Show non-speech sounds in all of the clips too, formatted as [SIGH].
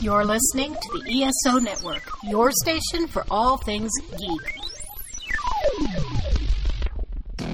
You're listening to the ESO Network, your station for all things geek.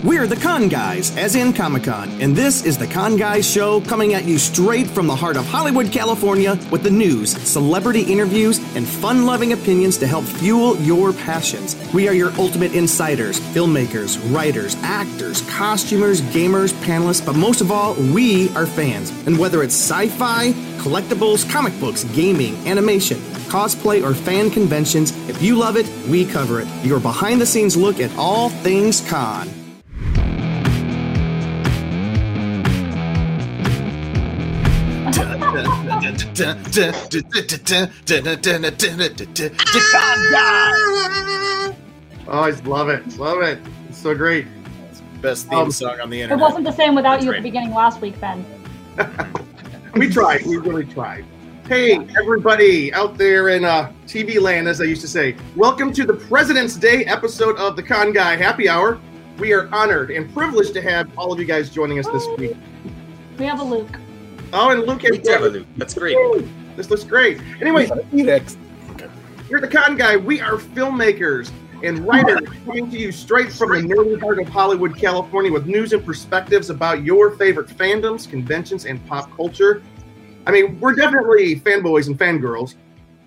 We're the Con Guys, as in Comic Con, and this is the Con Guys Show coming at you straight from the heart of Hollywood, California, with the news, celebrity interviews, and fun loving opinions to help fuel your passions. We are your ultimate insiders, filmmakers, writers, actors, costumers, gamers, panelists, but most of all, we are fans. And whether it's sci fi, collectibles, comic books, gaming, animation, cosplay, or fan conventions, if you love it, we cover it. Your behind the scenes look at all things con. [LAUGHS] Oh, I love it. Love it. It's so great. Best theme Um, song on the internet. It wasn't the same without That's you right. at the beginning last week, Ben. [LAUGHS] We tried. We really tried. Hey, everybody out there in uh, TV land, as I used to say, welcome to the President's Day episode of the Con Guy Happy Hour. We are honored and privileged to have all of you guys joining us this week. We have a Luke. Oh, and Luke and We do have a loop. That's great. This looks great. Anyway, Phoenix. Here at the Con Guy, we are filmmakers and writers coming to you straight from the nerdy heart of Hollywood, California, with news and perspectives about your favorite fandoms, conventions, and pop culture. I mean, we're definitely fanboys and fangirls,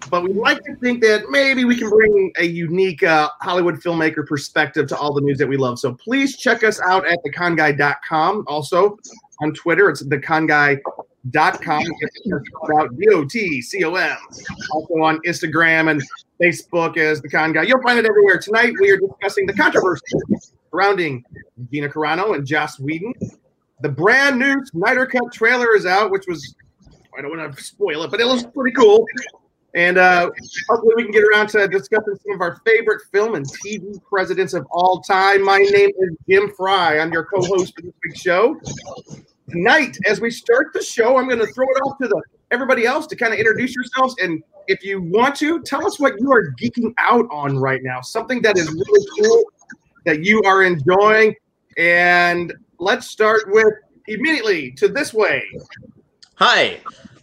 but we like to think that maybe we can bring a unique uh, Hollywood filmmaker perspective to all the news that we love. So please check us out at theconguy.com. Also on Twitter, it's theconguy.com. It's about D-O-T-C-O-M. Also on Instagram and Facebook as The Con Guy. You'll find it everywhere. Tonight, we are discussing the controversy surrounding Gina Carano and Joss Whedon. The brand new Snyder Cut trailer is out, which was, I don't want to spoil it, but it looks pretty cool. And uh, hopefully, we can get around to discussing some of our favorite film and TV presidents of all time. My name is Jim Fry. I'm your co host for this week's show. Tonight, as we start the show, I'm going to throw it off to the everybody else to kind of introduce yourselves. And if you want to, tell us what you are geeking out on right now. Something that is really cool that you are enjoying. And let's start with immediately to this way. Hi,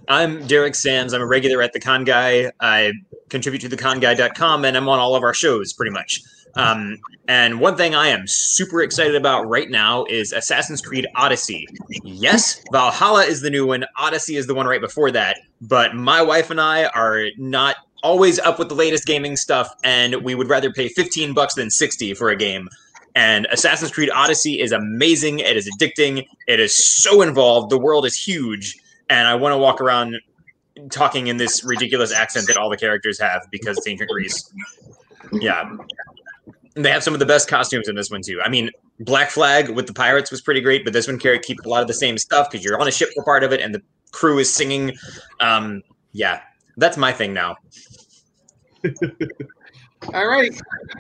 I'm Derek Sands. I'm a regular at the Con Guy. I contribute to theconguy.com and I'm on all of our shows pretty much. Um, and one thing I am super excited about right now is Assassin's Creed Odyssey. Yes, Valhalla is the new one, Odyssey is the one right before that. But my wife and I are not always up with the latest gaming stuff, and we would rather pay 15 bucks than 60 for a game. And Assassin's Creed Odyssey is amazing. It is addicting. It is so involved. The world is huge. And I want to walk around talking in this ridiculous accent that all the characters have because it's ancient Greece. Yeah. And they have some of the best costumes in this one, too. I mean, Black Flag with the pirates was pretty great, but this one carry keep a lot of the same stuff because you're on a ship for part of it and the crew is singing. Um, yeah, that's my thing now. [LAUGHS] All right,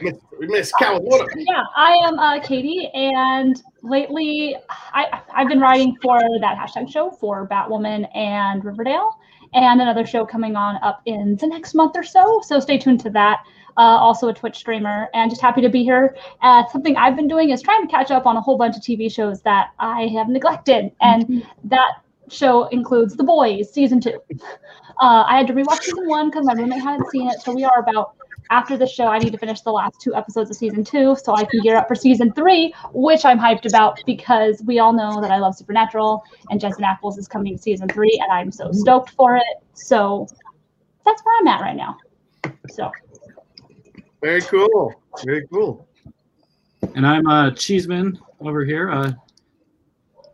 Miss, Miss Kawamoto. Yeah, I am uh, Katie, and lately I, I've been writing for that hashtag show for Batwoman and Riverdale, and another show coming on up in the next month or so. So stay tuned to that. Uh, also a Twitch streamer, and just happy to be here. Uh, something I've been doing is trying to catch up on a whole bunch of TV shows that I have neglected, and that show includes The Boys season two. Uh, I had to rewatch season one because my roommate hadn't seen it, so we are about after the show, I need to finish the last two episodes of season two so I can gear up for season three, which I'm hyped about because we all know that I love Supernatural and Jensen Ackles is coming to season three, and I'm so stoked for it. So that's where I'm at right now. So Very cool. Very cool. And I'm uh, Cheeseman over here uh,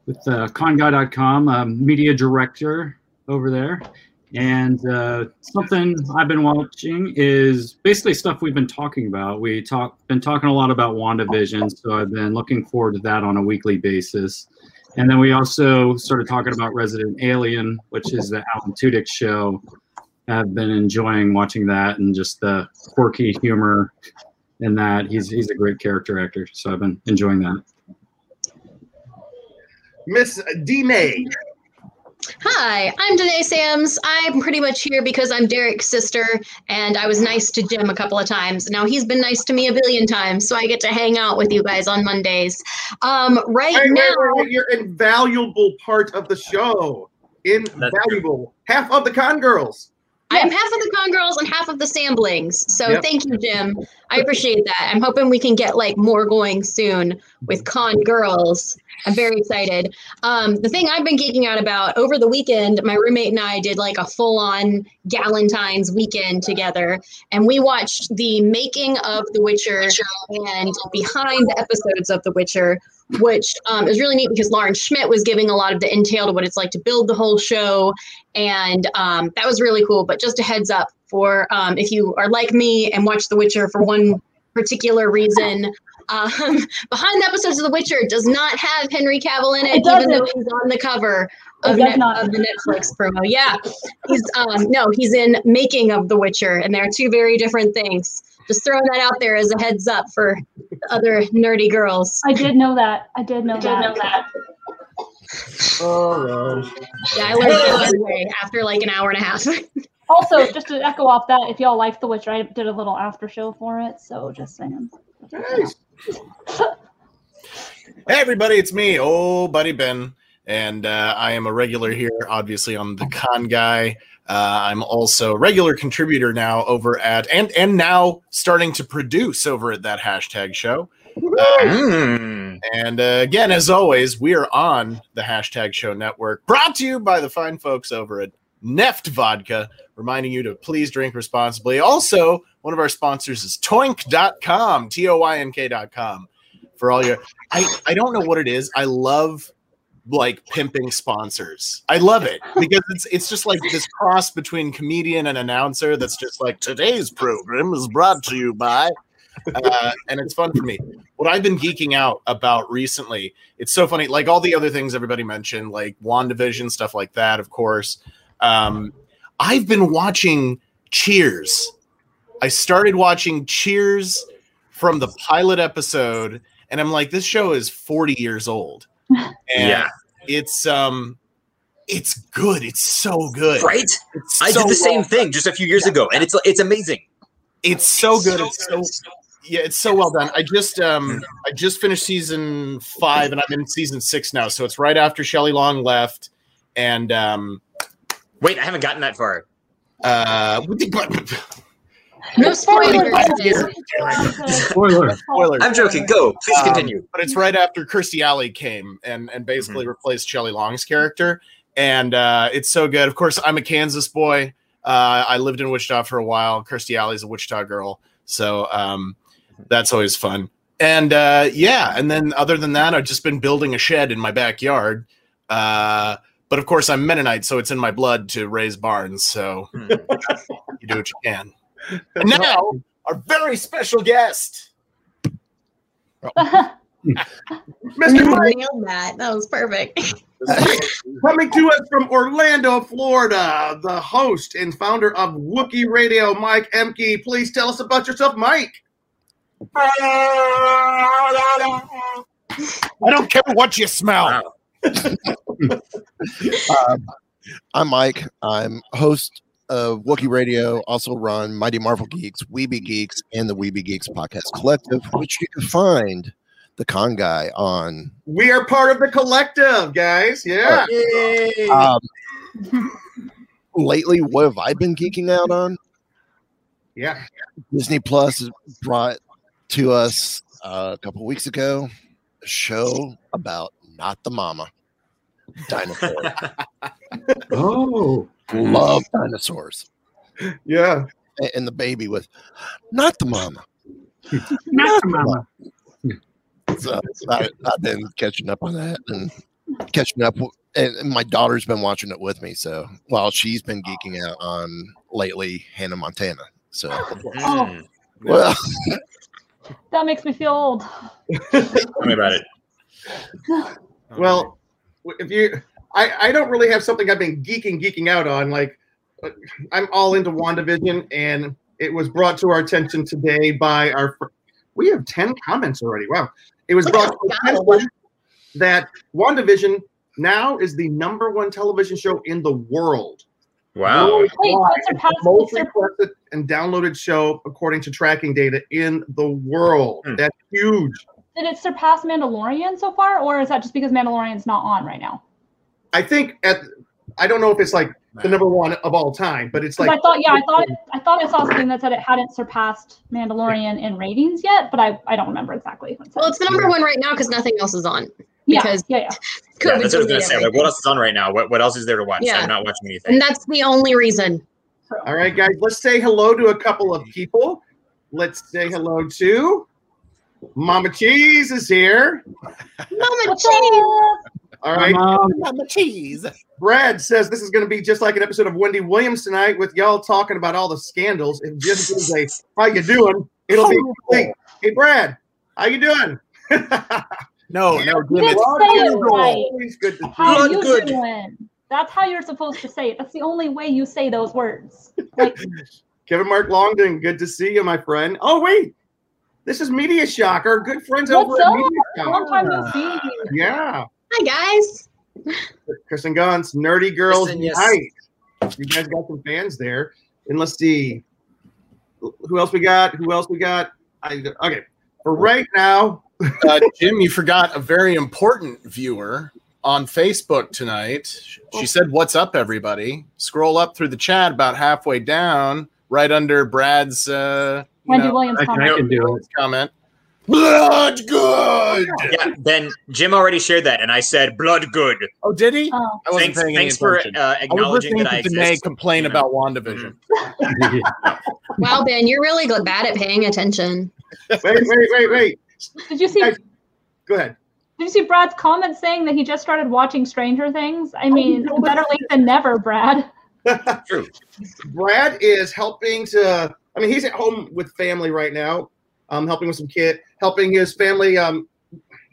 with uh, conguy.com, um, media director over there. And uh, something I've been watching is basically stuff we've been talking about. We talk been talking a lot about WandaVision, so I've been looking forward to that on a weekly basis. And then we also started talking about Resident Alien, which is the Alan Tudyk show. I've been enjoying watching that and just the quirky humor in that. He's he's a great character actor, so I've been enjoying that. Miss D May. Hi, I'm Danae Sams. I'm pretty much here because I'm Derek's sister, and I was nice to Jim a couple of times. Now he's been nice to me a billion times, so I get to hang out with you guys on Mondays. Um, right Hey, now, wait, wait, wait, You're an invaluable part of the show. Invaluable. Half of the con girls. I'm half of the con girls and half of the samblings. So Yep. thank you, Jim. I appreciate that. I'm hoping we can get like more going soon with con girls. I'm very excited. Um, the thing I've been geeking out about over the weekend, my roommate and I did like a full on Galentine's weekend together, and we watched the making of The Witcher and behind the episodes of The Witcher, which um, is really neat because Lauren Schmidt was giving a lot of the intel to what it's like to build the whole show and um, that was really cool. But just a heads up for um, if you are like me and watch The Witcher for one particular reason. Um, [LAUGHS] behind the episodes of The Witcher does not have Henry Cavill in it, It even though he's on the cover of, Net- of the Netflix promo. Yeah, he's um, no, he's in making of The Witcher, and they're two very different things. Just throwing that out there as a heads up for other nerdy girls. I did know that. I did know that. Oh, Yeah, I learned the hard way after like an hour and a half. [LAUGHS] Also, just to echo off that, if y'all like The Witcher, I did a little after show for it. So just saying. nice. Hey everybody, it's me, oh buddy Ben, and uh, I am a regular here, obviously on the Con Guy. Uh, I'm also a regular contributor now over at and and now starting to produce over at that hashtag show. Uh, Mm. and uh, again, as always, we are on the hashtag show network, brought to you by the fine folks over at Neft Vodka, reminding you to please drink responsibly. Also, one of our sponsors is toynk.com, T O Y N K.com. For all your, I, I don't know what it is. I love like pimping sponsors. I love it because it's it's just like this cross between comedian and announcer that's just like today's program is brought to you by uh, and it's fun for me. What I've been geeking out about recently, it's so funny. Like all the other things everybody mentioned, like WandaVision, stuff like that, of course. Um, I've been watching Cheers. I started watching Cheers from the pilot episode, and I'm like, this show is 40 years old. And Yeah. it's um it's good. It's so good. Right? It's I so did the same well thing just a few years ago, and it's it's amazing. it's so good. It's so yeah, it's so well done. I just um I just finished season five and I'm in season six now, so it's right after Shelley Long left. And um Wait, I haven't gotten that far. uh [LAUGHS] No spoilers. Spoiler. spoilers. [LAUGHS] I'm joking. Go. Please Um, continue. but it's right after Kirstie Alley came and and basically replaced Shelley Long's character, and uh, it's so good. Of course, I'm a Kansas boy. Uh, I lived in Wichita for a while. Kirstie Alley's a Wichita girl, so um, that's always fun. And uh, yeah, and then other than that, I've just been building a shed in my backyard. Uh, but of course, I'm Mennonite, so it's in my blood to raise barns. So Hmm. you do what you can. And now, our very special guest. [LAUGHS] Mr. You Mike that. That was perfect. [LAUGHS] coming to us from Orlando, Florida, the host and founder of Wookiee Radio, Mike Ehmcke. Please tell us about yourself, Mike. I don't care what you smell. [LAUGHS] Um, I'm Mike. I'm host of Wookiee Radio, also run Mighty Marvel Geeks, Weeby Geeks, and the Weeby Geeks Podcast Collective, which you can find the con guy on. We are part of the collective, guys. Yeah. Um, [LAUGHS] lately, what have I been geeking out on? Yeah. Disney Plus has brought to us uh, a couple weeks ago a show about not the mama dinosaur. [LAUGHS] Oh, Love dinosaurs. Yeah. And the baby with not the mama. not the mama. So I, I've been catching up on that and catching up. w- And, and my daughter's been watching it with me. So while she's been geeking out on lately Hannah Montana. So Mm. well, That makes me feel old. Tell me about it. Well, if you, I, I don't really have something I've been geeking, geeking out on. Like, uh, I'm all into WandaVision, and it was brought to our attention today by our. We have 10 comments already. Wow. It was brought to our attention that WandaVision now is the number one television show in the world. Wow. Wait, Worldwide. it surpassed- It's the most it requested and downloaded show according to tracking data in the world. Hmm. That's huge. Did it surpass Mandalorian so far, or is that just because Mandalorian's not on right now? I think at I don't know if it's like the number one of all time, but it's like I thought, yeah, I thought, [LAUGHS] I thought I saw something that said it hadn't surpassed Mandalorian in ratings yet, but I, I don't remember exactly. What it. Well, it's the number one right now because nothing else is on. yeah, because yeah, yeah. [LAUGHS] Yeah, COVID's that's what I was gonna say. Like, what else is on right now? What what else is there to watch? Yeah. I'm not watching anything. And that's the only reason. All right, guys, let's say hello to a couple of people. Let's say hello to Mama Cheese is here. Mama cheese. All right. Mama cheese. Brad says this is going to be just like an episode of Wendy Williams tonight with y'all talking about all the scandals. If Jim gives a "How you doing?" It'll be oh. hey, hey Brad, how you doing? [LAUGHS] No, no, You Jim, it's say it right. Always good to see How you. You good. doing? That's how you're supposed to say it. That's the only way you say those words. [LAUGHS] Like, Kevin Mark Longden, good to see you, my friend. Oh wait, this is Media Shock, our good friends over what's at up? Media Long Shock. time no see. Yeah, Hi guys. Kristen Guns, Nerdy Girls Kristen, yes. Unite. You guys got some fans there, and let's see who else we got. Who else we got? I, okay, for right now, uh, Jim, you forgot a very important viewer on Facebook tonight. She said, "What's up, everybody?" Scroll up through the chat about halfway down, right under Brad's uh, you Wendy know, Williams I, can- I can do it. comment. Blood good. yeah, Ben Jim already shared that, and I said blood good. Oh, did he? Oh, I wasn't Thanks, paying any thanks for attention. uh, I was acknowledging listening that I to Danae exist. complain you know. about WandaVision. Wow, Ben, you're really good, bad at paying attention. wait, wait, wait, wait. [LAUGHS] did you see? Guys, Go ahead. Did you see Brad's comment saying that he just started watching Stranger Things? Oh, I mean, better late than never, Brad. [LAUGHS] True. Brad is helping to. I mean, he's at home with family right now, um, helping with some kid, helping his family. Um,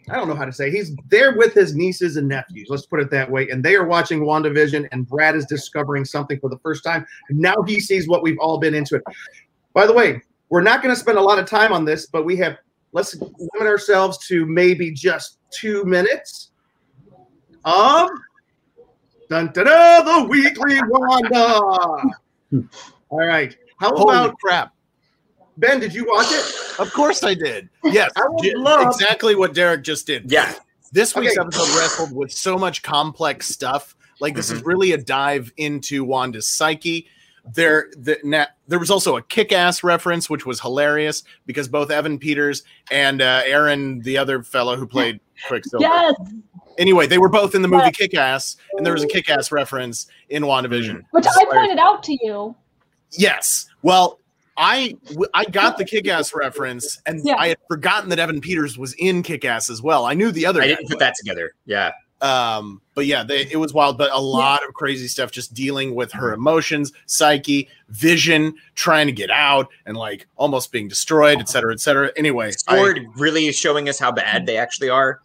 I don't know how to say. He's there with his nieces and nephews. Let's put it that way. And they are watching WandaVision, and Brad is discovering something for the first time. Now he sees what we've all been into. It. By the way, we're not going to spend a lot of time on this, but we have. Let's limit ourselves to maybe just two minutes of dun, dun, dun, the weekly Wanda. [LAUGHS] All right. How Holy about crap! Ben? Did you watch it? Of course I did. Yes, I would love- exactly what Derek just did. Yeah. This week's Okay. episode wrestled with so much complex stuff. Like this is really a dive into Wanda's psyche. There, the, na, there was also a kick-ass reference, which was hilarious because both Evan Peters and uh, Aaron, the other fellow who played Quicksilver. Yes, Anyway, they were both in the movie Yes. Kick-Ass, and there was a Kick-Ass reference in WandaVision. which I pointed out to you. Yes. Well, I I got the Kick-Ass reference, and Yeah. I had forgotten that Evan Peters was in Kick-Ass as well. I knew the other. I didn't put was. that together. Yeah. Um, but yeah, they, it was wild, but a lot of crazy stuff just dealing with her emotions, psyche, vision, trying to get out, and like almost being destroyed, et cetera, et cetera. Anyway, I- Sword really showing us how bad they actually are.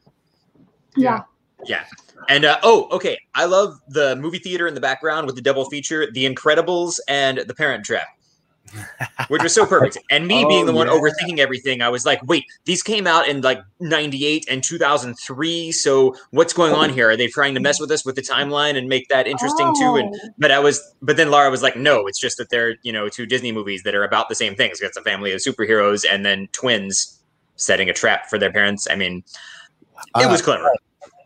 Yeah. Yeah. And uh, oh, okay. I love the movie theater in the background with the double feature, The Incredibles and The Parent Trap, which was so perfect. [LAUGHS] And me Oh, being the one yeah. overthinking everything, I was like, wait, these came out in like 98 and 2003. So what's going on here? Are they trying to mess with us with the timeline and make that interesting too? And Oh. but I was, but then Laura was like, no, it's just that they're, you know, two Disney movies that are about the same things. It's a family of superheroes and then twins setting a trap for their parents. I mean, it Uh, was clever.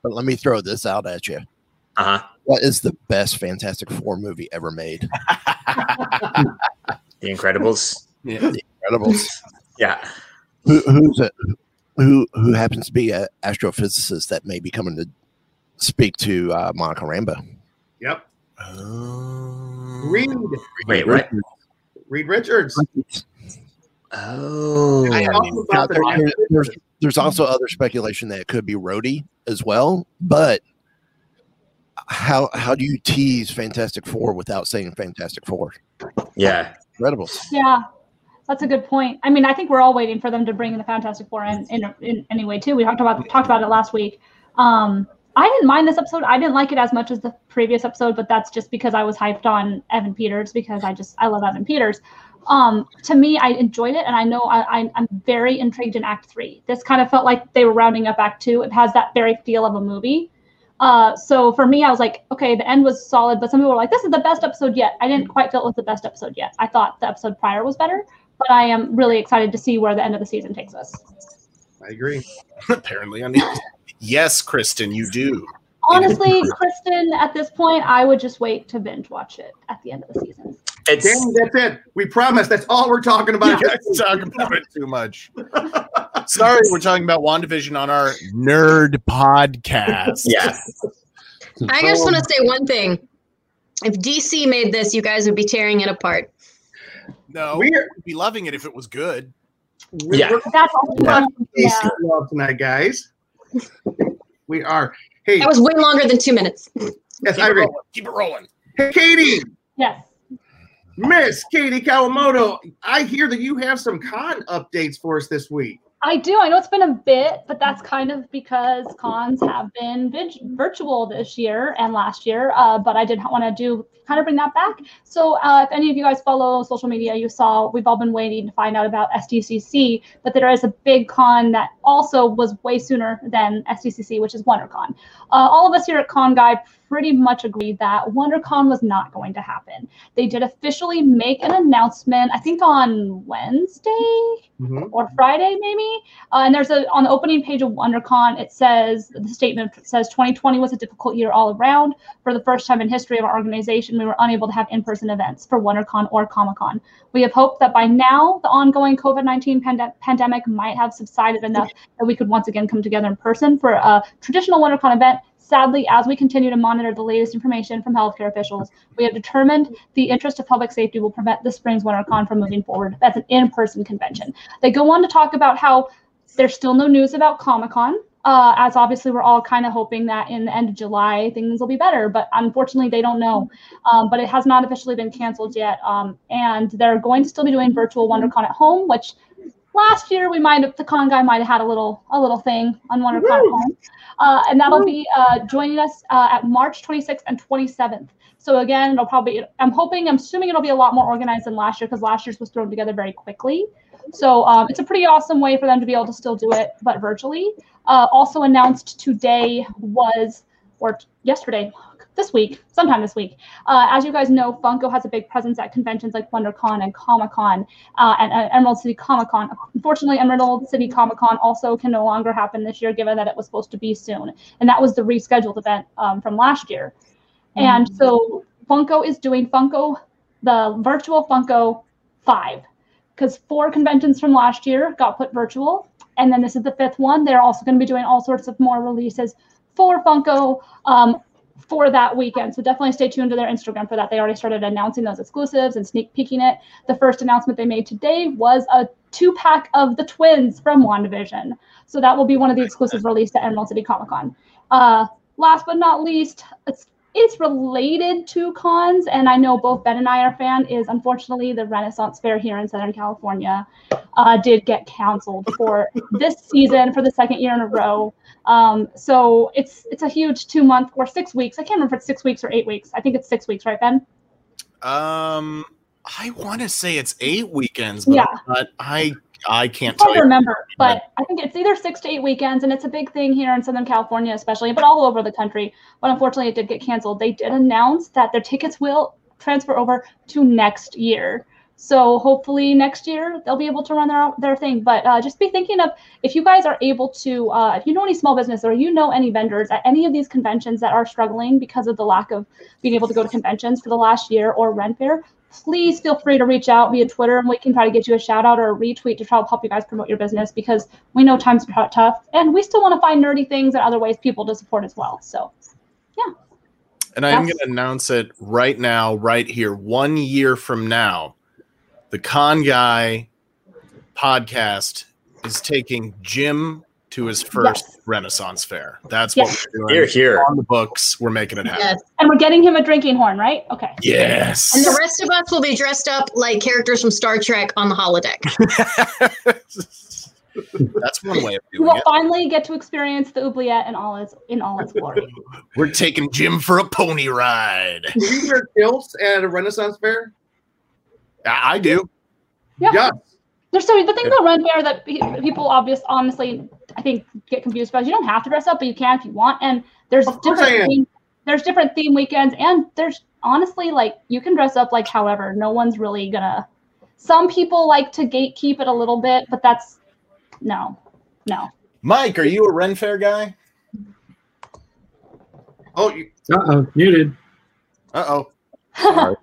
But let me throw this out at you. Uh huh. What is the best Fantastic Four movie ever made? [LAUGHS] The Incredibles. yeah. Incredibles. Yeah. who, who's a, who who happens to be an astrophysicist that may be coming to speak to uh, Monica Rambeau? Yep. Um, Reed. Wait, what? Reed Richards. Oh. I Now, also thought there- that there's, there's also other speculation that it could be Rhodey as well, but how how do you tease Fantastic Four without saying Fantastic Four? Yeah. Incredibles. Yeah, that's a good point. I mean, I think we're all waiting for them to bring in the Fantastic Four in in, in any way too. We talked about talked about it last week. Um, I didn't mind this episode. I didn't like it as much as the previous episode, but that's just because I was hyped on Evan Peters because I just I love Evan Peters. Um, to me, I enjoyed it, and I know I, I, I'm very intrigued in Act Three. This kind of felt like they were rounding up Act Two. It has that very feel of a movie. Uh, so for me, I was like, okay, the end was solid, but some people were like, this is the best episode yet. I didn't quite feel it was the best episode yet. I thought the episode prior was better, but I am really excited to see where the end of the season takes us. I agree. [LAUGHS] Apparently, on the [LAUGHS] yes, Kristen, you do. Honestly, Kristen, at this point, I would just wait to binge watch it at the end of the season. It's Danny, that's it. We promise. That's all we're talking about. [LAUGHS] You guys talk about it too much. Sorry, we're talking about WandaVision on our nerd podcast. Yes. I just want to say one thing. If DC made this, you guys would be tearing it apart. No, We're- we'd be loving it if it was good. Yeah. we're That's all. Yeah. Yeah. DC love tonight, guys. We are. Hey, That was way longer than two minutes. yes, Keep I it agree. rolling. Keep it rolling. Hey, Katie, Yes. Miss Katie Kawamoto. I hear that you have some con updates for us this week. I do. I know it's been a bit, but that's kind of because cons have been virtual this year and last year. Uh, but I did want to do kind of bring that back. So uh, if any of you guys follow social media, you saw we've all been waiting to find out about SDCC, but there is a big con that also was way sooner than SDCC, which is WonderCon. Uh, all of us here at Con Guy pretty much agreed that WonderCon was not going to happen. They did officially make an announcement, I think on Wednesday or Friday, maybe. Uh, and there's a on the opening page of WonderCon, it says the statement says 2020 was a difficult year all around. For the first time in history of our organization, we were unable to have in-person events for WonderCon or Comic Con. We have hoped that by now the ongoing COVID-19 pande- pandemic might have subsided enough that we could once again come together in person for a traditional WonderCon event. Sadly, as we continue to monitor the latest information from healthcare officials, we have determined the interest of public safety will prevent the spring's WonderCon from moving forward as an in-person convention. They go on to talk about how there's still no news about Comic Con, uh, as obviously we're all kind of hoping that in the end of July things will be better, but unfortunately they don't know. Um, but it has not officially been canceled yet, um, and they're going to still be doing virtual WonderCon at home, which last year we might have the con guy might have had a little a little thing on WonderCon at home, uh, and that'll be uh, joining us uh, at March 26th and 27th. So again, it'll probably I'm hoping I'm assuming it'll be a lot more organized than last year because last year's was thrown together very quickly. So um, it's a pretty awesome way for them to be able to still do it, but virtually. Uh, also announced today was, or yesterday, this week, sometime this week. Uh, as you guys know, Funko has a big presence at conventions like WonderCon and Comic Con uh, and, and Emerald City Comic Con. Unfortunately, Emerald City Comic Con also can no longer happen this year, given that it was supposed to be soon, and that was the rescheduled event um, from last year. And so Funko is doing Funko, the virtual Funko Five because four conventions from last year got put virtual, and then this is the fifth one. They're also going to be doing all sorts of more releases for Funko um, for that weekend. So definitely stay tuned to their Instagram for that. They already started announcing those exclusives and sneak peeking it. The first announcement they made today was a two pack of the twins from WandaVision. So that will be one of the exclusives released at Emerald City Comic Con. Uh, last but not least, it's it's related to cons, and I know both Ben and I are fan. Is unfortunately the Renaissance Fair here in Southern California uh, did get canceled for this season for the second year in a row. Um, so it's it's a huge two month or six weeks. I can't remember if it's six weeks or eight weeks. I think it's six weeks, right, Ben? Um, I want to say it's eight weekends, but Yeah. I I can't tell to you. remember, but I think it's either six to eight weekends, and it's a big thing here in Southern California, especially, but all over the country. But unfortunately, it did get canceled. They did announce that their tickets will transfer over to next year. So hopefully next year they'll be able to run their their thing. But uh, just be thinking of if you guys are able to, uh, if you know any small business or you know any vendors at any of these conventions that are struggling because of the lack of being able to go to conventions for the last year or Ren Fair, please feel free to reach out via Twitter and we can try to get you a shout out or a retweet to try to help you guys promote your business because we know times are tough and we still want to find nerdy things and other ways people to support as well. So yeah. And I'm going to announce it right now, right here. One year from now, the Con Guy podcast is taking Jim to his first Yes. Renaissance fair. That's Yes. what we're doing. Here, here. On the books, we're making it happen. Yes. and we're getting him a drinking horn, right? Okay. Yes. And the rest of us will be dressed up like characters from Star Trek on the holodeck. [LAUGHS] That's one way of doing it. You will it. finally get to experience the oubliette in all its in all its glory. [LAUGHS] We're taking Jim for a pony ride. Do you wear kilts at a Renaissance fair? I I do. Yeah. Yeah. There's so the thing about Ren Fair that people obviously honestly I think get confused about. You don't have to dress up, but you can if you want. And there's Of course I different theme, there's different theme weekends, and there's honestly like you can dress up like however. No one's really gonna. Some people like to gatekeep it a little bit, but that's no, no. Mike, are you a Ren Fair guy? Oh, you, Uh-oh, muted. uh oh. Sorry.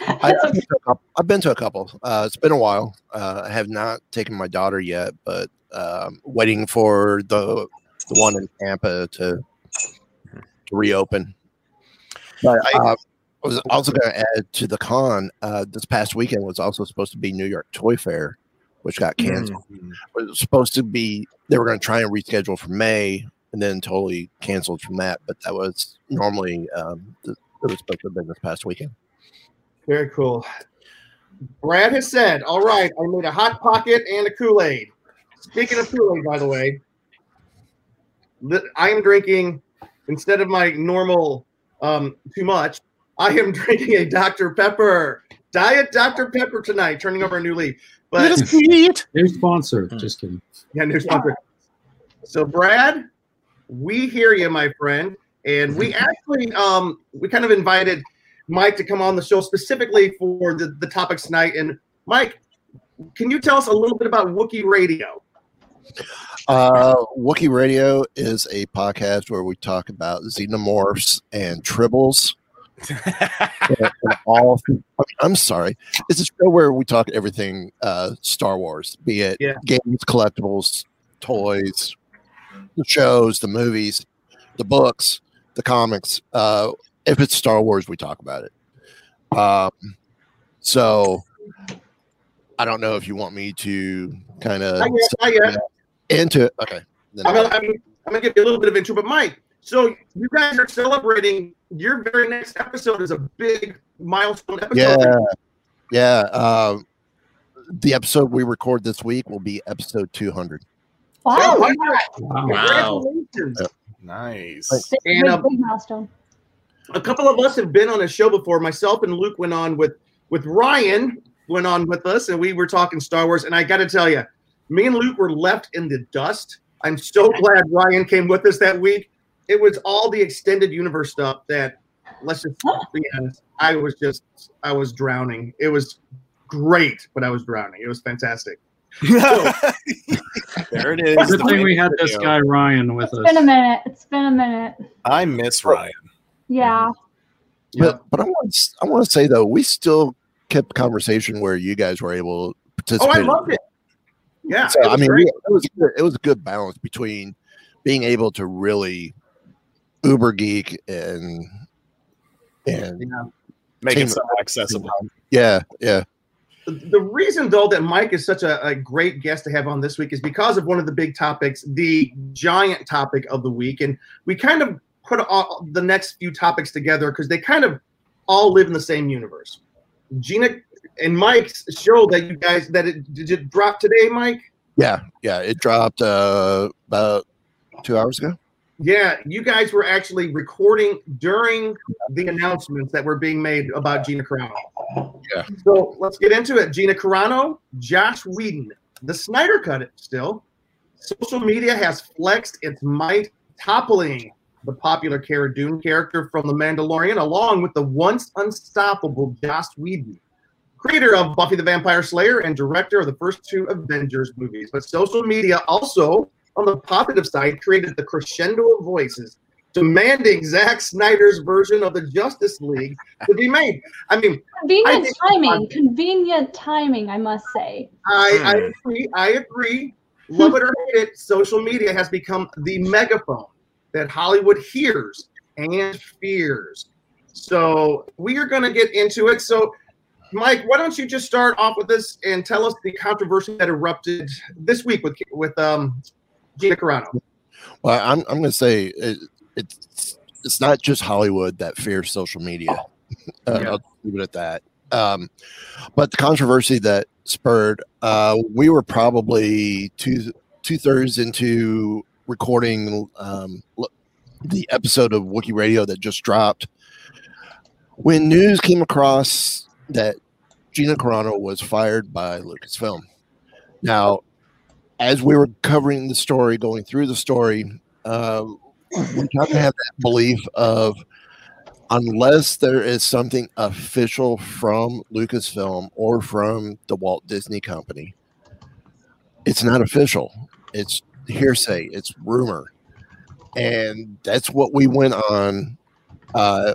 I, [LAUGHS] I've, been to a couple, I've been to a couple. Uh, it's been a while. Uh, I have not taken my daughter yet, but um, waiting for the the one in Tampa to to reopen. But uh, I was also going to add to the con. Uh, this past weekend was also supposed to be New York Toy Fair, which got canceled. It was supposed to be they were going to try and reschedule for May, and then totally canceled from that. But that was normally um, th- it was supposed to have been this past weekend. Very cool. Brad has said, "All right, I made a hot pocket and a Kool Aid." Speaking of Kool Aid, by the way, I am drinking instead of my normal um, too much. I am [LAUGHS] drinking a Dr Pepper Diet Dr Pepper tonight. Turning over a new leaf, but New sponsor. Just kidding. yeah, new sponsor. So, Brad, we hear you, my friend, and we actually um we kind of invited Mike to come on the show specifically for the, the topics tonight. And Mike, can you tell us a little bit about Wookiee Radio? Uh, Wookiee Radio is a podcast where we talk about xenomorphs and tribbles. [LAUGHS] and, and all, I mean, I'm sorry. It's a show where we talk everything uh, Star Wars, be it Yeah. games, collectibles, toys, the shows, the movies, the books, the comics. Uh, if it's Star Wars, we talk about it. Um, so I don't know if you want me to kind of Not yet, not yet. Into it. Okay. Then I'm gonna, I'm, I'm gonna give you a little bit of intro, but Mike, so you guys are celebrating your very next episode is a big milestone episode. yeah. Yeah. Um, the episode we record this week will be episode 200. Wow. Wow. Wow. Wow. Congratulations. Nice. Big, And, um, big milestone. a couple of us have been on a show before. Myself and Luke went on with with Ryan went on with us, and we were talking Star Wars. And I got to tell you, me and Luke were left in the dust. I'm so glad Ryan came with us that week. It was all the extended universe stuff that, let's just be honest, I was just I was drowning. It was great, but I was drowning. It was fantastic. [LAUGHS] there it is. Good thing we Wookiee had this guy Ryan with us. It's been a minute. It's been a minute. I miss Ryan. Yeah. But, but I want to, I want to say though, we still kept conversation where you guys were able to participate. Oh. I loved it. Yeah, So I mean, great. we- it was good- it was a good balance between being able to really uber geek and and Make Team it so accessible. yeah yeah the reason though that mike is such a, a great guest to have on this week is because of one of the big topics the giant topic of the week and we kind of put all the next few topics together because they kind of all live in the same universe gina and mike's show that you guys that it did it drop today mike yeah yeah. It dropped uh, about two hours ago. yeah you guys were actually recording during the announcements that were being made about gina carano Yeah. So let's get into it. Gina Carano, Joss Whedon, the Snyder Cut. It still. Social media has flexed its might, toppling the popular Cara Dune character from The Mandalorian, along with the once unstoppable Joss Whedon, creator of Buffy the Vampire Slayer and director of the first two Avengers movies. But social media also, on the positive side, created the crescendo of voices demanding Zack Snyder's version of the Justice League to be made. I mean, Convenient think- timing. Convenient timing, I must say. I, I Hmm. agree. I agree. Love it or hate it, social media has become the megaphone that Hollywood hears and fears. So we are going to get into it. So, Mike, why don't you just start off with this and tell us the controversy that erupted this week with with um, Gina Carano? Well, I'm I'm going to say it, it's it's not just Hollywood that fears social media. Uh, Yeah. I'll leave it at that. Um, but the controversy that spurred, uh, we were probably two two thirds into recording um, the episode of Wookiee Radio that just dropped. When news came across that Gina Carano was fired by Lucasfilm. Now, as we were covering the story, going through the story, uh, we kind of have that belief of unless there is something official from Lucasfilm or from the Walt Disney Company, it's not official. It's hearsay, it's rumor. And that's what we went on uh,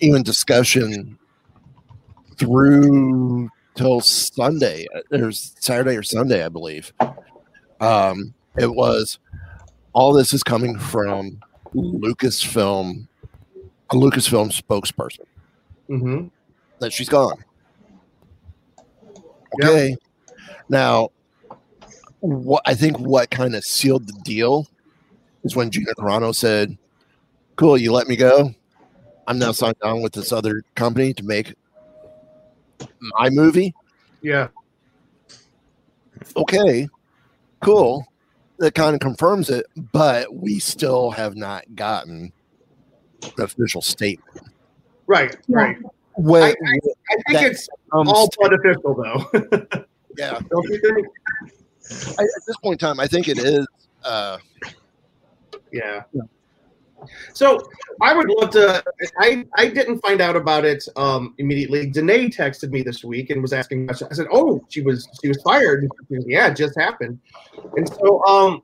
even discussion through till Sunday. There's Saturday or Sunday, I believe. Um, it was all this is coming from Lucasfilm, a Lucasfilm spokesperson. Mm-hmm. That she's gone. Okay. Now, what I think what kind of sealed the deal is when Gina Carano said, "Cool, you let me go. I'm now signed on with this other company to make my movie." Yeah. Okay, cool. That kind of confirms it, but we still have not gotten the official statement. Right. Right. When, I, I, I think it's comes all to- but official, though. [LAUGHS] yeah. Don't you think? I, at this point in time, I think it is. Uh, Yeah. So I would love to. I I didn't find out about it um, immediately. Danae texted me this week and was asking. I said, "Oh, she was she was fired." She goes, yeah, it just happened. And so, um,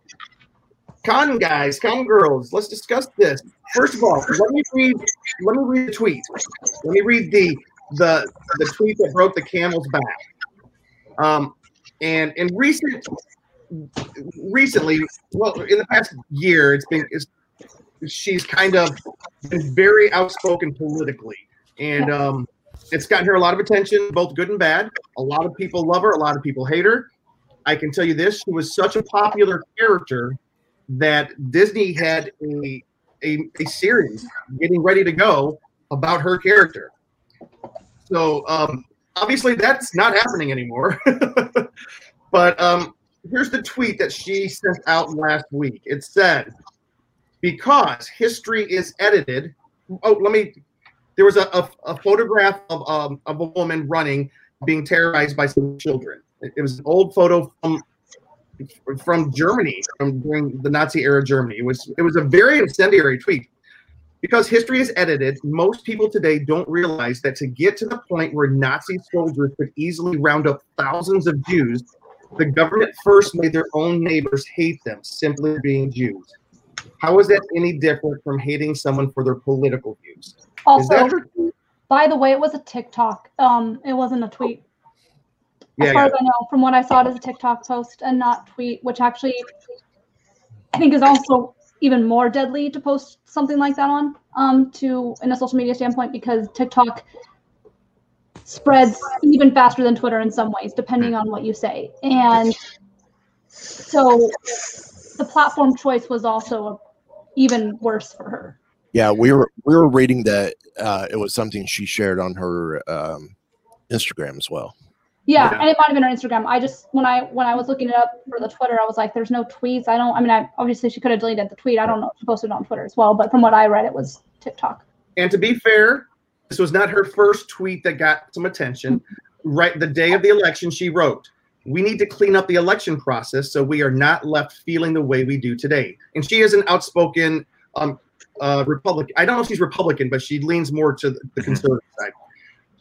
con guys, con girls, let's discuss this. First of all, let me read. Let me read the tweet. Let me read the the the tweet that broke the camel's back. Um, and in recent recently, well, in the past year, it's been it's, she's kind of very outspoken politically, and um, it's gotten her a lot of attention, both good and bad. A lot of people love her, a lot of people hate her. I can tell you this: she was such a popular character that Disney had a a, a series getting ready to go about her character. So um, obviously, that's not happening anymore. [LAUGHS] but um, here's the tweet that she sent out last week. It said, "Because history is edited." Oh, let me. There was a, a, a photograph of um, of a woman running, being terrorized by some children. It, it was an old photo from from Germany, from during the Nazi era Germany. It was it was a very incendiary tweet. Because history is edited, most people today don't realize that to get to the point where Nazi soldiers could easily round up thousands of Jews, the government first made their own neighbors hate them simply being Jews. How is that any different from hating someone for their political views? Also, by the way, it was a TikTok. Um, it wasn't a tweet. As Yeah, far yeah. as I know, from what I saw, it it is a TikTok post and not tweet, which actually I think is also even more deadly to post something like that on um, to in a social media standpoint because TikTok spreads even faster than Twitter in some ways, depending on what you say. And so the platform choice was also even worse for her. Yeah, we were we were reading that uh, it was something she shared on her um, Instagram as well. Yeah, Yeah. and it might have been her Instagram. I just when I when I was looking it up for the Twitter, I was like, "There's no tweets." I don't. I mean, I obviously she could have deleted the tweet. I don't know. if She posted it on Twitter as well, but from what I read, it was TikTok. And to be fair, this was not her first tweet that got some attention. Right the day of the election, she wrote, We need to clean up the election process so we are not left feeling the way we do today. And she is an outspoken um, uh, Republican. I don't know if she's Republican, but she leans more to the, the conservative side.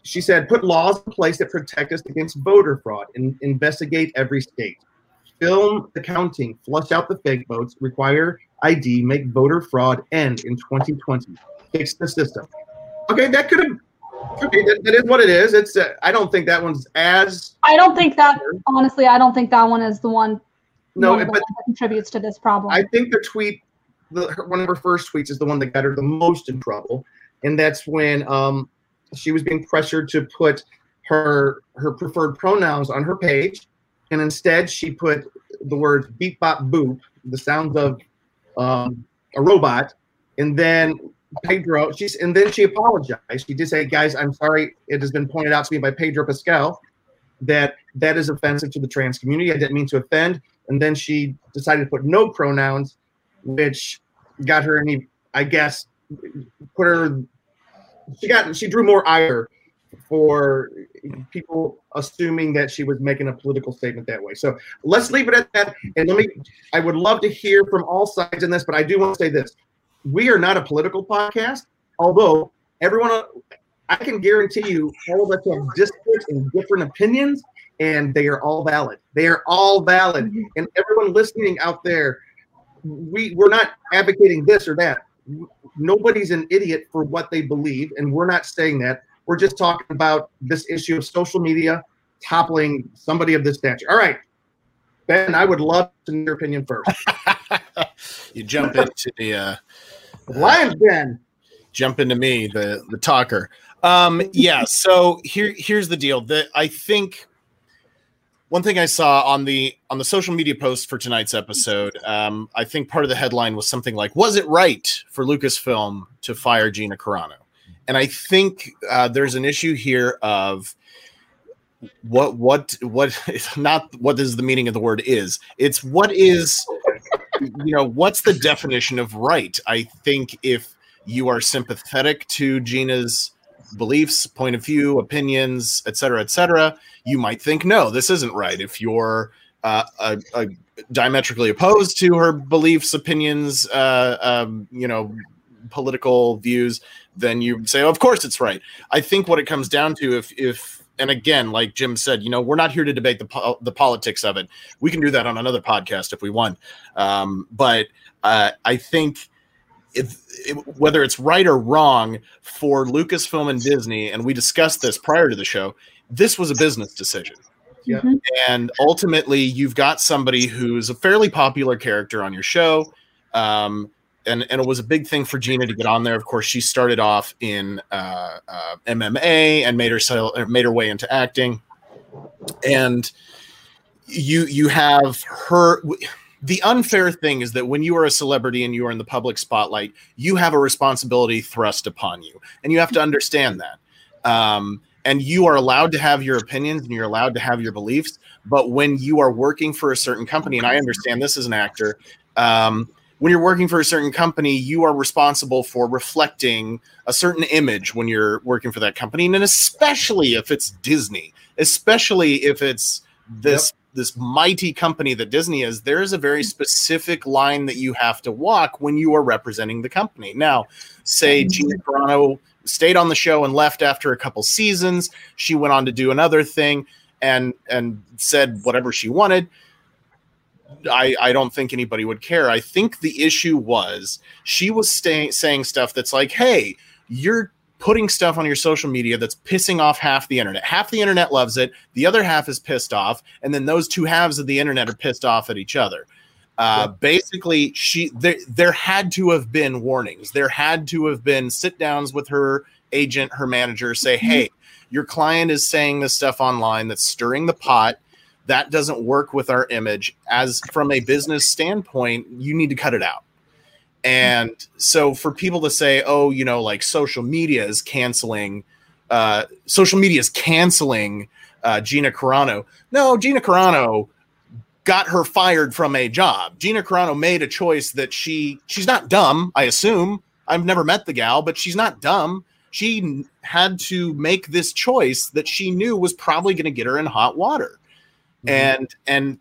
She said, Put laws in place that protect us against voter fraud and investigate every state. Film the counting, flush out the fake votes, require ID, make voter fraud end in 2020 fix the system. Okay, that could have. Okay, that, that is what it is. It's. Uh, I don't think that one's as. I don't think that honestly. I don't think that one is the one. No, one but that contributes to this problem. I think the tweet, the one of her first tweets, is the one that got her the most in trouble, and that's when um she was being pressured to put her her preferred pronouns on her page, and instead she put the words beep bop boop, the sounds of um, a robot, and then Pedro. She's and then she apologized. She did say, "Guys, I'm sorry. It has been pointed out to me by Pedro Pascal that that is offensive to the trans community. I didn't mean to offend." And then she decided to put no pronouns, which got her any, I guess, put her. She got she drew more ire for people assuming that she was making a political statement that way. So let's leave it at that. And let me. I would love to hear from all sides in this, but I do want to say this: we are not a political podcast. Although everyone, I can guarantee you, all of us have disparate and different opinions, and they are all valid. They are all valid, mm-hmm. and everyone listening out there, we we're not advocating this or that. nobody's an idiot for what they believe, and we're not saying that. We're just talking about this issue of social media toppling somebody of this stature. All right, Ben, I would love to know your opinion first. [LAUGHS] you jump into the uh, Lions Ben. Jump into me, the the talker. Um, yeah. So here here's the deal. That I think one thing I saw on the on the social media post for tonight's episode, um, I think part of the headline was something like, "Was it right for Lucasfilm to fire Gina Carano?" And I think uh, there's an issue here of what what what [LAUGHS] not what is the meaning of the word is. It's what is you know what's the definition of right? I think if you are sympathetic to Gina's beliefs, point of view, opinions, etc., etc., you might think, no, this isn't right. If you're uh, a, a diametrically opposed to her beliefs, opinions, uh, um, you know, political views, then you say, oh, of course it's right. I think what it comes down to, if if and again, like Jim said, you know, we're not here to debate the po- the politics of it. We can do that on another podcast if we want. Um, but uh, I think if, if, whether it's right or wrong for Lucasfilm and Disney, and we discussed this prior to the show, this was a business decision. Yeah. Mhm. And ultimately, you've got somebody who's a fairly popular character on your show. Um, and, and it was a big thing for Gina to get on there. Of course, she started off in uh, uh, MMA and made her made her way into acting. And you you have her. The unfair thing is that when you are a celebrity and you are in the public spotlight, you have a responsibility thrust upon you, and you have to understand that. Um, and you are allowed to have your opinions and you're allowed to have your beliefs. But when you are working for a certain company, and I understand this as an actor, um, when you're working for a certain company, you are responsible for reflecting a certain image when you're working for that company, and especially if it's Disney, especially if it's this this mighty company that Disney is. There is a very mm-hmm. specific line that you have to walk when you are representing the company. Now, say mm-hmm. Gina Carano stayed on the show and left after a couple seasons. She went on to do another thing and and said whatever she wanted. I, I don't think anybody would care. I think the issue was she was stay, saying stuff that's like, hey, you're putting stuff on your social media that's pissing off half the internet. Half the internet loves it, the other half is pissed off, and then those two halves of the internet are pissed off at each other. Uh, Basically, she there there had to have been warnings. There had to have been sit downs with her agent, her manager, say, "Hey, your client is saying this stuff online that's stirring the pot. That doesn't work with our image. As from a business standpoint, you need to cut it out." And so, for people to say, "Oh, you know, like social media is canceling," uh, social media is canceling uh, Gina Carano. No, Gina Carano got her fired from a job. Gina Carano made a choice that she she's not dumb, I assume. I've never met the gal, but she's not dumb. She had to make this choice that she knew was probably going to get her in hot water. And and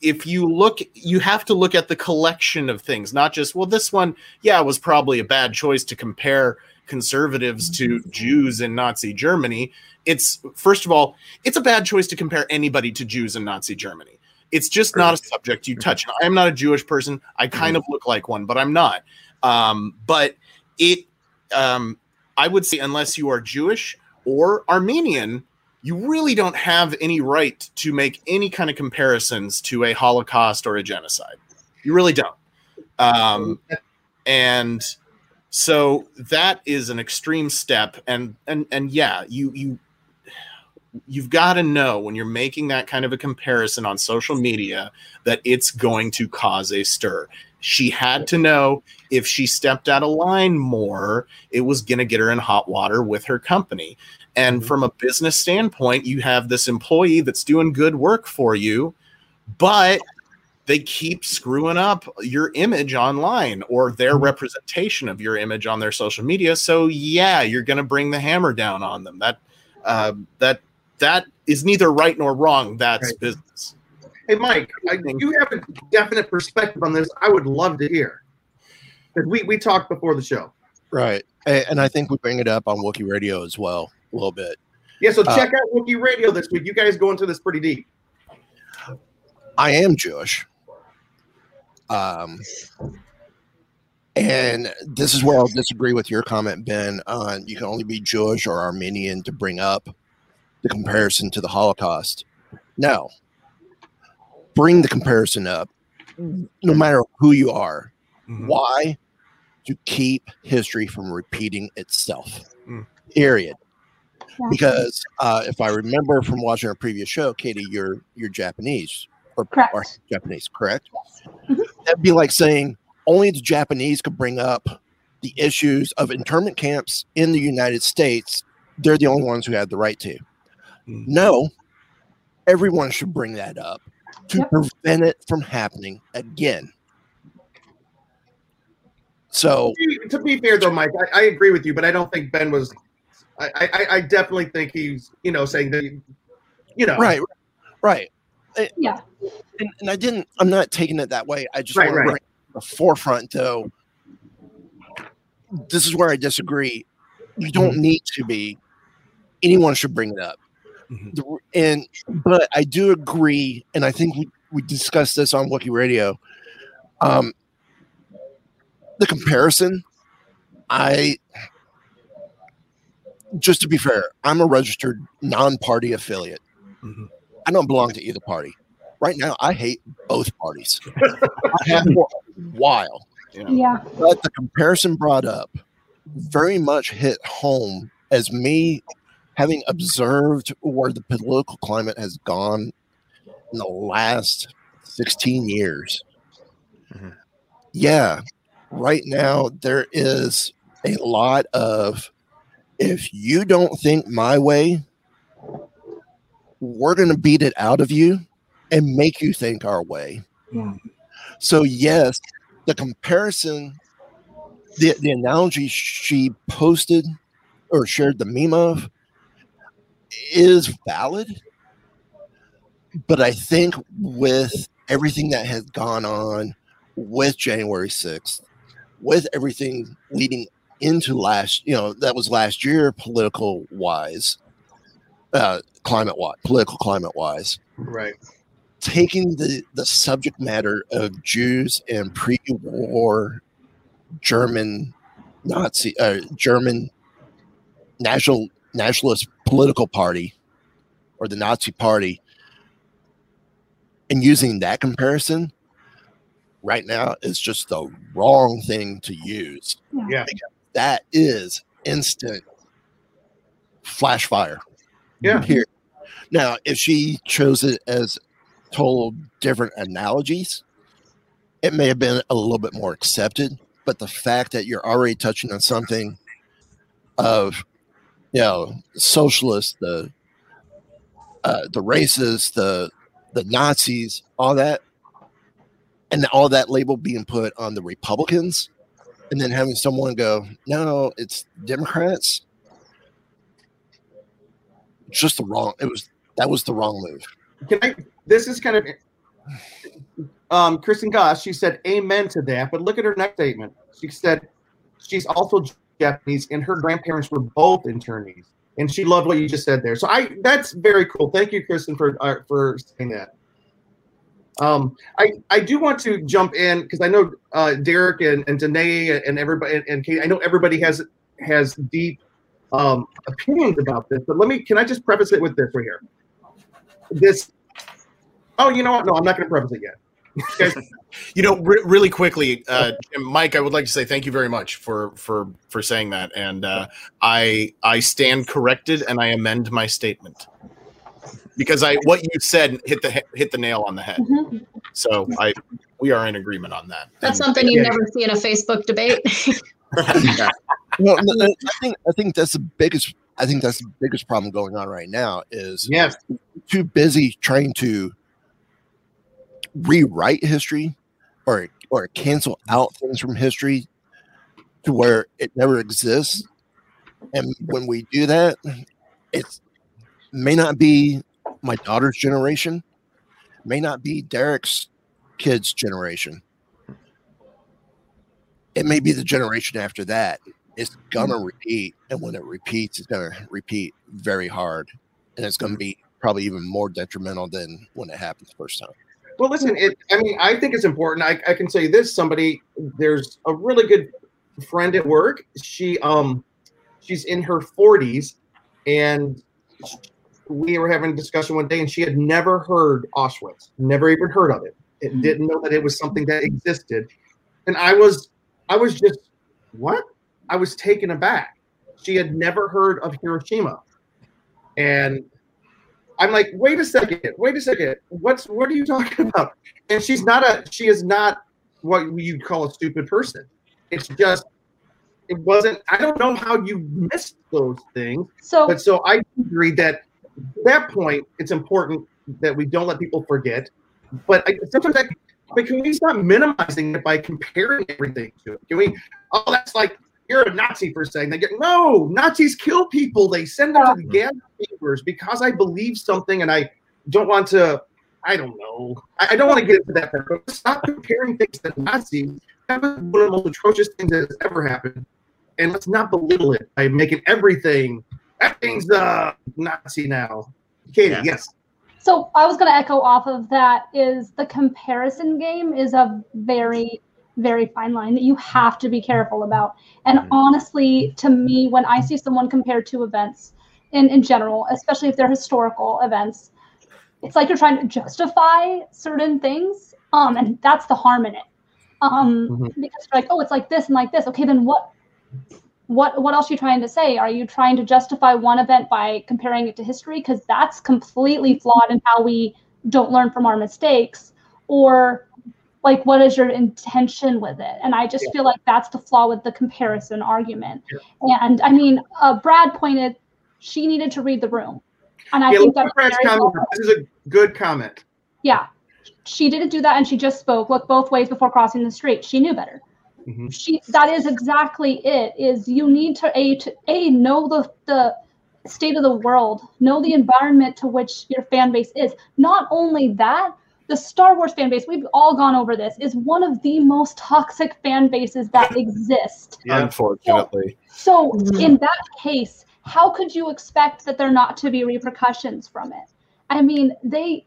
if you look you have to look at the collection of things, not just well this one yeah, was probably a bad choice to compare conservatives to Jews in Nazi Germany. It's first of all, it's a bad choice to compare anybody to Jews in Nazi Germany. It's just not a subject you touch. I am not a Jewish person. I kind of look like one, but I'm not. Um, but it, um, I would say, unless you are Jewish or Armenian, you really don't have any right to make any kind of comparisons to a Holocaust or a genocide. You really don't. Um, and so that is an extreme step. And and and yeah, you you you've got to know when you're making that kind of a comparison on social media that it's going to cause a stir. She had to know if she stepped out of line more, it was going to get her in hot water with her company. And from a business standpoint, you have this employee that's doing good work for you, but they keep screwing up your image online or their representation of your image on their social media. So yeah, you're going to bring the hammer down on them. That uh, that that is neither right nor wrong. That's Right. business. Hey, Mike, I, you have a definite perspective on this. I would love to hear. we we talked before the show. Right. And I think we bring it up on Wookiee Radio as well a little bit. Yeah, so Uh, check out Wookiee Radio this week. You guys go into this pretty deep. I am Jewish. Um, And this is where I'll disagree with your comment, Ben, on you can only be Jewish or Armenian to bring up the comparison to the Holocaust. No. Bring the comparison up, no matter who you are. Mhm. Why? To keep history from repeating itself. Mm. Period. Yeah. Because uh, if I remember from watching our previous show, Katie, you're you're Japanese or, Correct. or Japanese, correct? Mhm. That'd be like saying only the Japanese could bring up the issues of internment camps in the United States. They're the only ones who had the right to. Mm. No, everyone should bring that up to Yep. prevent it from happening again. So, To be- to be fair though, Mike, I, I agree with you, but I don't think Ben was. I, I, I definitely think he's you know saying that you know right, right. Yeah. And, and I didn't, I'm not taking it that way. I just Right, want to bring it to the forefront, though. This is where I disagree. You don't need to be, anyone should bring it up. Mhm. And, but I do agree, and I think we, we discussed this on Wookiee Radio. Um, the comparison, I, just to be fair, I'm a registered non party affiliate. Mhm. I don't belong to either party. Right now, I hate both parties. I have for a while. Yeah. But the comparison brought up very much hit home as me having observed where the political climate has gone in the last 16 years. Mhm. Yeah, right now there is a lot of if you don't think my way, we're going to beat it out of you and make you think our way. Yeah. So, yes, the comparison, the, the analogy she posted or shared the meme of is valid. But I think with everything that has gone on with January 6th, with everything leading into last, you know, that was last year, political wise, uh, climate wise, political climate wise, right. taking the, the subject matter of Jews and pre-war German Nazi, uh, German national nationalist political party or the Nazi party, and using that comparison right now is just the wrong thing to use. Yeah. That is instant flash fire. Yeah. Here. Now, if she chose it as total different analogies, it may have been a little bit more accepted. But the fact that you're already touching on something of, you know, socialists, the uh, the racists, the the Nazis, all that, and all that label being put on the Republicans, and then having someone go, "No, it's Democrats." Just the wrong. It was that was the wrong move. Can I? This is kind of. Um, Kristen Goss, she said amen to that, but look at her next statement. She said she's also Japanese, and her grandparents were both internees, and she loved what you just said there. So I, that's very cool. Thank you, Kristen, for uh, for saying that. Um, I I do want to jump in because I know uh, Derek and and Danae and everybody and, and Kate. I know everybody has has deep um, opinions about this, but let me. Can I just preface it with this right here? This. Oh, you know what? No, I'm not going to preface it yet. [LAUGHS] You know, re- really quickly, uh, Mike, I would like to say thank you very much for for for saying that, and uh, I I stand corrected and I amend my statement because I what you said hit the hit the nail on the head. Mhm. So I we are in agreement on that. That's And- something you yeah. never see in a Facebook debate. [LAUGHS] Well, no, no, I think I think that's the biggest. I think that's the biggest problem going on right now is Yes. too busy trying to rewrite history or or cancel out things from history to where it never exists. And when we do that, it may not be my daughter's generation, may not be Derek's kids' generation. It may be the generation after that. It's gonna repeat, and when it repeats, it's gonna repeat very hard, and it's gonna be probably even more detrimental than when it happened the first time. Well, listen, it. I mean, I think it's important. I, I can say this: somebody, there's a really good friend at work. She, um, she's in her 40s, and we were having a discussion one day, and she had never heard Auschwitz, never even heard of it. It hmm. didn't know that it was something that existed, and I was, I was just, what? I was taken aback. She had never heard of Hiroshima, and I'm like, wait a second, wait a second. What's what are you talking [LAUGHS] about? And she's not a she is not what you'd call a stupid person. It's just it wasn't I don't know how you missed those things. So But so I agree that at that point it's important that we don't let people forget. But I, sometimes I but can we stop minimizing it by comparing everything to it? Can we oh that's like you're a Nazi for saying that. No, Nazis kill people. They send them to the gas chambers because I believe something and I don't want to. I don't know. I, I don't want to get into that part. But stop comparing things to Nazis. That was one of the most atrocious things that has ever happened. And let's not belittle it by making everything everything's uh, Nazi now. Katie, Yeah. yes. So I was going to echo off of that is the comparison game is a very very fine line that you have to be careful about. And Mhm. honestly, to me, when I see someone compare two events in, in general, especially if they're historical events, it's like you're trying to justify certain things. Um, and that's the harm in it. Um, Mhm. because you're like, oh, it's like this and like this. Okay, then what what what else are you trying to say? Are you trying to justify one event by comparing it to history? Because that's completely flawed in how we don't learn from our mistakes. Or like what is your intention with it? And I just Yeah. feel like that's the flaw with the comparison argument. And I mean, uh, Brad pointed she needed to read the room. And I yeah, think that's Brad's comment. This is a good comment. yeah. She didn't do that and she just spoke, look both ways before crossing the street. She knew better. Mhm. She that is exactly it. Is you need to a to a know the the state of the world, know the environment to which your fan base is. Not only that, the Star Wars fan base, we've all gone over this, is one of the most toxic fan bases that exist. Yeah. Unfortunately. So Mhm. in that case, how could you expect that there not to be repercussions from it? I mean, they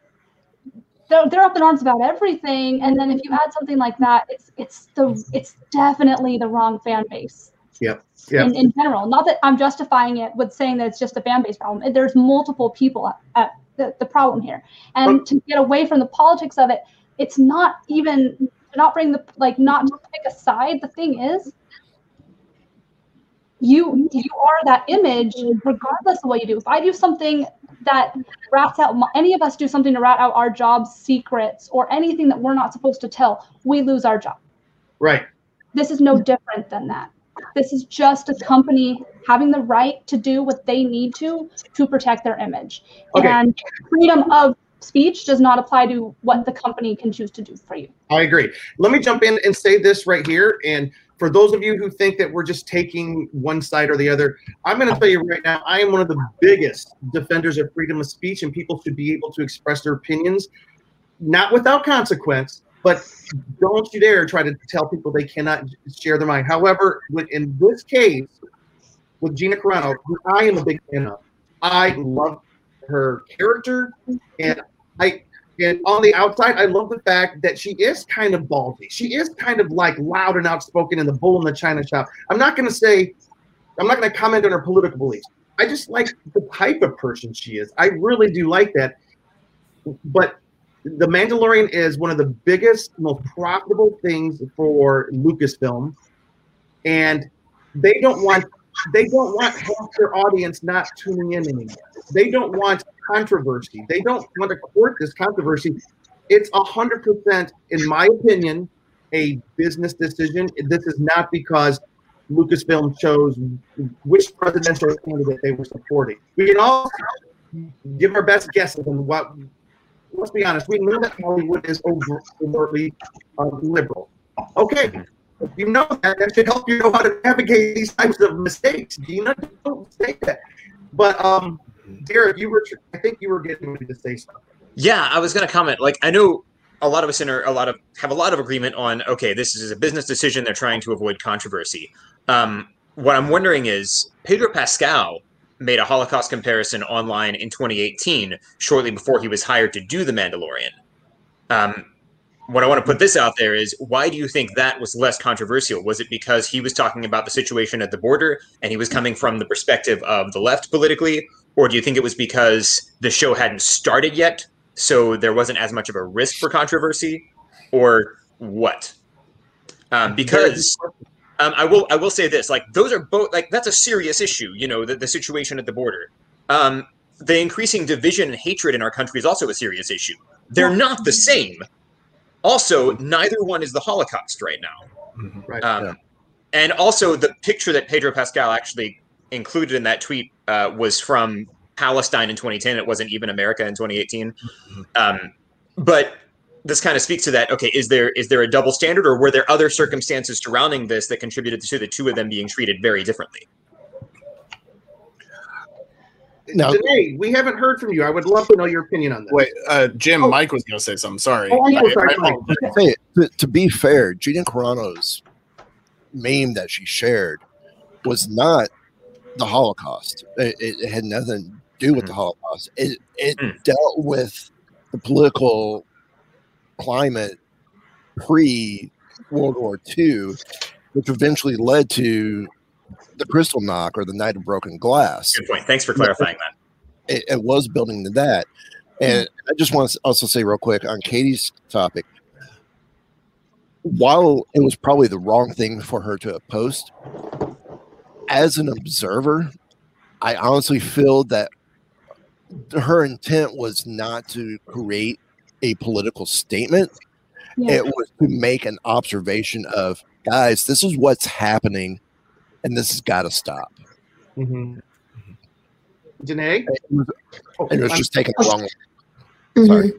they're, they're up in arms about everything, and then if you add something like that, it's it's the it's definitely the wrong fan base. Yep. Yep. In, in general, not that I'm justifying it with saying that it's just a fan base problem. There's multiple people at, at the, the problem here, and to get away from the politics of it, it's not even not bring the like not to pick a side. The thing is, you you are that image regardless of what you do. If I do something that rats out any of us do something to rat out our job secrets or anything that we're not supposed to tell, we lose our job. Right. This is no different than that. This is just a company having the right to do what they need to to protect their image. Okay. And freedom of speech does not apply to what the company can choose to do for you. I agree. Let me jump in and say this right here. And for those of you who think that we're just taking one side or the other, I'm going to tell you right now, I am one of the biggest defenders of freedom of speech, and people should be able to express their opinions, not without consequence. But don't you dare try to tell people they cannot share their mind. However, in this case, with Gina Carano, who I am a big fan of, I love her character, and I and on the outside, I love the fact that she is kind of ballsy. She is kind of like loud and outspoken in the bull in the china shop. I'm not going to say, I'm not going to comment on her political beliefs. I just like the type of person she is. I really do like that. But The Mandalorian is one of the biggest, most profitable things for Lucasfilm, and they don't want they don't want half their audience not tuning in anymore. They don't want controversy. They don't want to court this controversy. It's a hundred percent, in my opinion, a business decision. This is not because Lucasfilm chose which presidential candidate they were supporting. We can all give our best guesses on what. Let's be honest. We know that Hollywood is over, overtly uh, liberal. Okay, if you know that, that should help you know how to navigate these types of mistakes. Gina, don't say that. But um, Derek, you were. I think you were getting ready to say something. Yeah, I was going to comment. Like, I know a lot of us in are a lot of have a lot of agreement on. Okay, this is a business decision. They're trying to avoid controversy. Um, what I'm wondering is Pedro Pascal made a Holocaust comparison online in 2018, shortly before he was hired to do The Mandalorian. Um, what I want to put this out there is why do you think that was less controversial? Was it because he was talking about the situation at the border and he was coming from the perspective of the left politically? Or do you think it was because the show hadn't started yet, so there wasn't as much of a risk for controversy? Or what? Um, because um, I will I will say this: like those are both like that's a serious issue. You know, the, the situation at the border. Um, the increasing division and hatred in our country is also a serious issue. They're not the same. Also, neither one is the Holocaust right now. Mm-hmm. Right. Um, yeah. And also, the picture that Pedro Pascal actually included in that tweet uh, was from Palestine in 2010. It wasn't even America in 2018. Mm-hmm. Um, but this kind of speaks to that. Okay, is there is there a double standard, or were there other circumstances surrounding this that contributed to the two of them being treated very differently? Now, Danae, we haven't heard from you. I would love to know your opinion on this. Wait, uh, Jim, oh. Mike was going to say something. Sorry. Oh, I, sorry. I, I, hey, to, to, be fair, Gina Carano's meme that she shared was not the Holocaust. It, it had nothing to do with mm. the Holocaust. It, it mm. dealt with the political climate pre World War II, which eventually led to the Kristallnacht or the Night of Broken Glass. Good point. Thanks for clarifying that. It, it was building to that. And I just want to also say real quick on Katie's topic, while it was probably the wrong thing for her to post, as an observer, I honestly feel that her intent was not to create a political statement. Yeah. It was to make an observation of guys, this is what's happening and this has got to stop. Mm-hmm. Danae? It was, it was just taking a long mm-hmm. Sorry.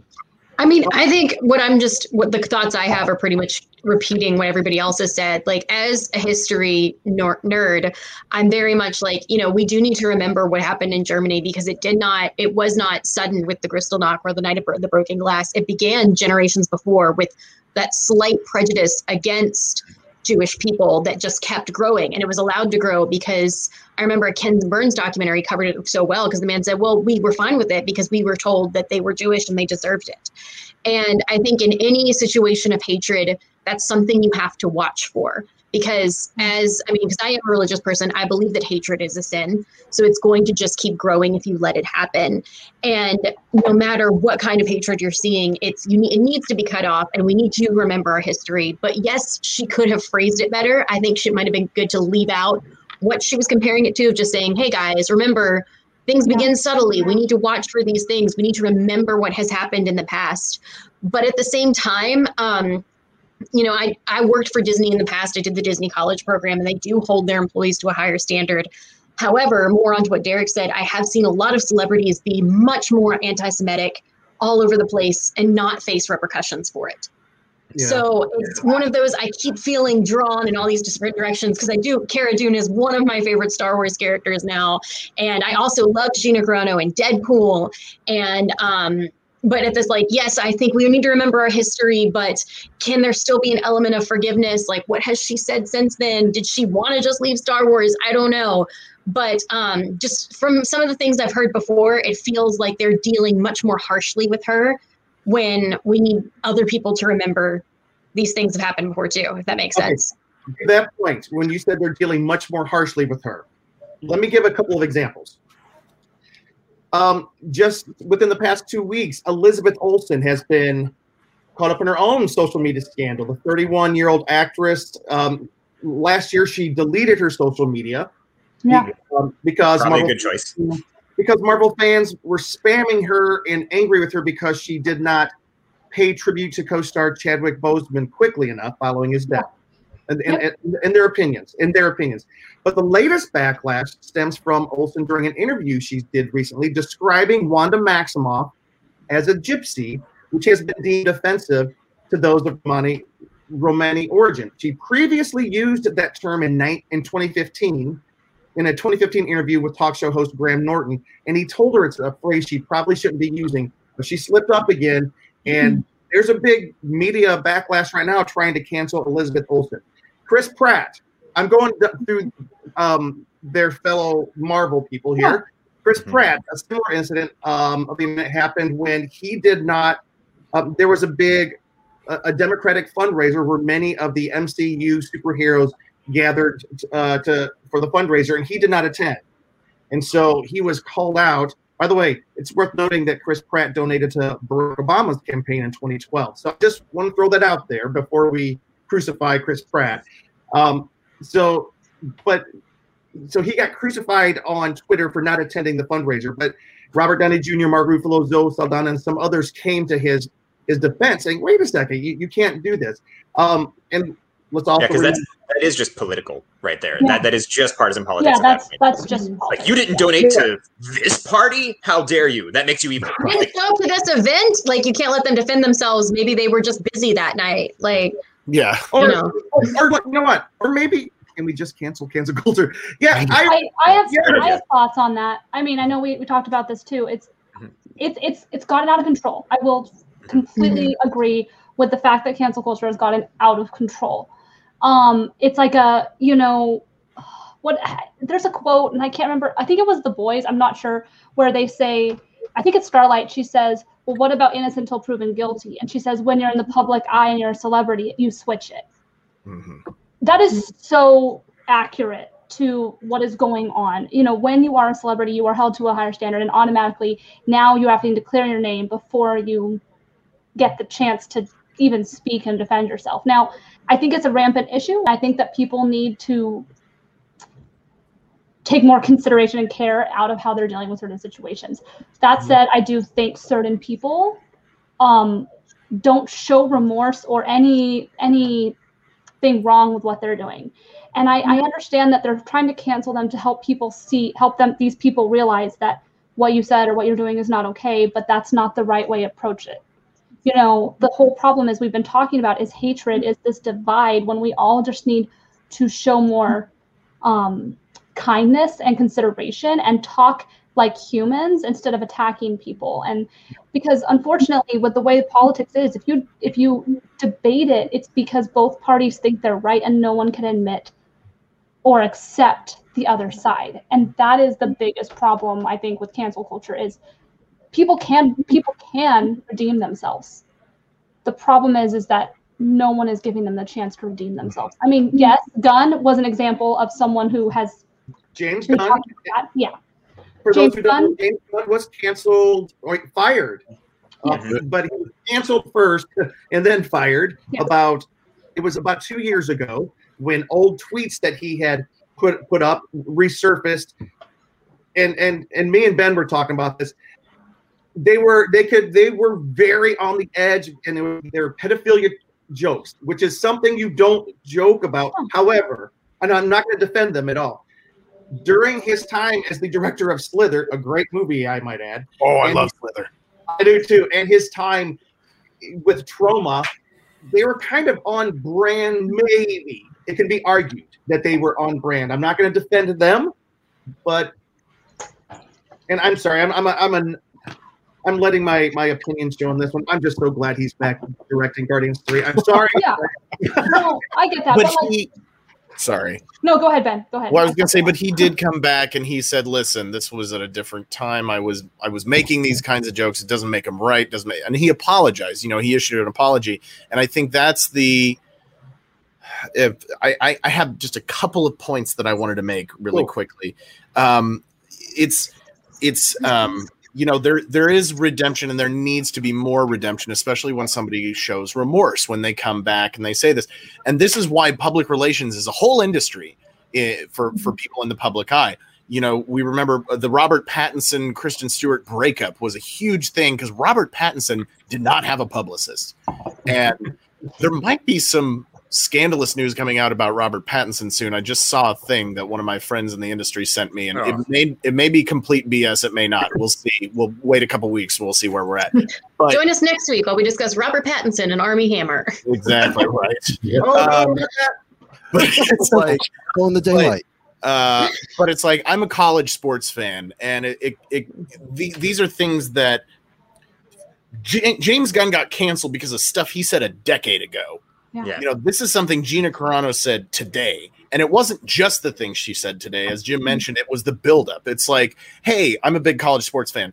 I mean, I think what I'm just what the thoughts I have are pretty much repeating what everybody else has said. Like as a history nerd, I'm very much like, you know, we do need to remember what happened in Germany because it did not it was not sudden with the Kristallnacht or the Night of the Broken Glass. It began generations before with that slight prejudice against Jewish people that just kept growing. And it was allowed to grow because I remember a Ken Burns documentary covered it so well because the man said, well, we were fine with it because we were told that they were Jewish and they deserved it. And I think in any situation of hatred, that's something you have to watch for because as i mean because i am a religious person i believe that hatred is a sin. So it's going to just keep growing if you let it happen. And no matter what kind of hatred you're seeing it's you need, it needs to be cut off and we need to remember our history. But yes she could have phrased it better. I think she might have been good to leave out what she was comparing it to just saying hey guys remember things begin subtly. We need to watch for these things. We need to remember what has happened in the past. But at the same time um, you know, I, I worked for Disney in the past. I did the Disney College program, and they do hold their employees to a higher standard. However, more on to what Derek said, I have seen a lot of celebrities be much more anti Semitic all over the place and not face repercussions for it. Yeah. So it's one of those I keep feeling drawn in all these different directions because I do. Cara Dune is one of my favorite Star Wars characters now, and I also love Gina Carano and Deadpool, and um, but at this like yes i think we need to remember our history but can there still be an element of forgiveness? Like what has she said since then? Did she want to just leave star wars? I don't know. But um, just from some of the things i've heard before it feels like they're dealing much more harshly with her when we need other people to remember these things have happened before too if that makes okay. sense. To that point when you said they're dealing much more harshly with her let me give a couple of examples um, just within the past two weeks, Elizabeth Olsen has been caught up in her own social media scandal. The 31 year old actress, um, last year she deleted her social media. Yeah. Um, because Probably Marvel, a good choice. Because Marvel fans were spamming her and angry with her because she did not pay tribute to co-star Chadwick Boseman quickly enough following his death in, in, in, their opinions, in their opinions. But the latest backlash stems from Olsen during an interview she did recently describing Wanda Maximoff as a gypsy, which has been deemed offensive to those of Romani, Romani origin. She previously used that term in, in 2015 in a 2015 interview with talk show host Graham Norton, and he told her it's a phrase she probably shouldn't be using, but she slipped up again. And mm-hmm. there's a big media backlash right now trying to cancel Elizabeth Olsen. Chris Pratt. I'm going through um, their fellow Marvel people here. Chris mm-hmm. Pratt, a similar incident um, of the event happened when he did not um, there was a big a, a Democratic fundraiser where many of the MCU superheroes gathered uh, to for the fundraiser, and he did not attend, and so he was called out. By the way, it's worth noting that Chris Pratt donated to Barack Obama's campaign in 2012. So I just want to throw that out there before we crucify Chris Pratt. Um, so, but so he got crucified on Twitter for not attending the fundraiser. But Robert Downey Jr., Mark Ruffalo, Zoe Saldana, and some others came to his his defense, saying, "Wait a second, you, you can't do this." Um, and let's also Yeah, because that's that is just political right there. Yeah. That that is just partisan politics. Yeah, at that that's that's just like you didn't donate to this party. How dare you? That makes you evil. They didn't show to this event. Like you can't let them defend themselves. Maybe they were just busy that night. Like Yeah. or, you know. or, or like, you know what? Or maybe can we just cancel cancel culture? Yeah, I, I, I have Yeah. I have thoughts on that. I mean, I know we, we talked about this too. It's it's it's it's gotten out of control. I will completely agree with the fact that cancel culture has gotten out of control. Um, it's like a you know what there's a quote and I can't remember. I think it was the boys. I'm not sure where they say. I think it's Starlight. She says, "Well, what about innocent until proven guilty?" And she says, "When you're in the public eye and you're a celebrity, you switch it." Mhm. that is so accurate to what is going on. You know, when you are a celebrity, you are held to a higher standard, and automatically now you're having to clear your name before you get the chance to even speak and defend yourself. Now, I think it's a rampant issue. I think that people need to take more consideration and care out of how they're dealing with certain situations. That said, I do think certain people um, don't show remorse or any anything wrong with what they're doing. And I, I understand that they're trying to cancel them to help people see, help them, these people realize that what you said or what you're doing is not okay, but that's not the right way to approach it. You know, the whole problem is we've been talking about is hatred, is this divide when we all just need to show more um, kindness and consideration and talk like humans instead of attacking people. And because unfortunately, with the way politics is, if you if you debate it, it's because both parties think they're right and no one can admit or accept the other side. And that is the biggest problem I think with cancel culture is people can people can redeem themselves. The problem is is that no one is giving them the chance to redeem themselves. I mean, yes, Gunn was an example of someone who has James Gunn. talked about that. Yeah. For James those who don't know, Gunn? James Gunn was canceled or fired, Uh, but he was canceled first and then fired. Yeah. About it was about two years ago when old tweets that he had put put up resurfaced, and and and me and Ben were talking about this. They were they could they were very on the edge, and they were, they were pedophilia jokes, which is something you don't joke about. However, and I'm not going to defend them at all during his time as the director of Slither, a great movie, I might add. Oh, I And- love Slither. I do too. And his time with Troma, they were kind of on brand, maybe. It can be argued that they were on brand. I'm not going to defend them, but, and I'm sorry, I'm, I'm, a, I'm an, I'm letting my my opinions show on this one. I'm just so glad he's back directing Guardians 3. I'm sorry. [LAUGHS] Yeah. No, I get that. But But like, he, sorry. no, go ahead, Ben. Go ahead. Well, I was gonna say, but he did come back and he said, "Listen, this was at a different time. I was I was making these kinds of jokes. It doesn't make them right. Doesn't make." And he apologized. You know, he issued an apology, and I think that's the. If I, I, I have just a couple of points that I wanted to make really Cool. quickly. Um, it's it's um, you know there there is redemption and there needs to be more redemption, especially when somebody shows remorse when they come back and they say this. And this is why public relations is a whole industry eh, for for people in the public eye. You know, we remember the Robert Pattinson Kristen Stewart breakup was a huge thing because Robert Pattinson did not have a publicist, and there might be some scandalous news coming out about Robert Pattinson soon. I just saw a thing that one of my friends in the industry sent me, and Oh. it may it may be complete BS. It may not. We'll see. We'll wait a couple weeks. We'll see where we're at. [LAUGHS] But Join us next week while we discuss Robert Pattinson and Armie Hammer. exactly [LAUGHS] right. Oh, Um, But it's like Go in the daylight. uh, but it's like I'm a college sports fan, and it, it, it the, these are things that J- James Gunn got canceled because of stuff he said a decade ago. Yeah. You know, this is something Gina Carano said today, and it wasn't just the thing she said today. As Jim mentioned, it was the buildup. It's like, hey, I'm a big college sports fan.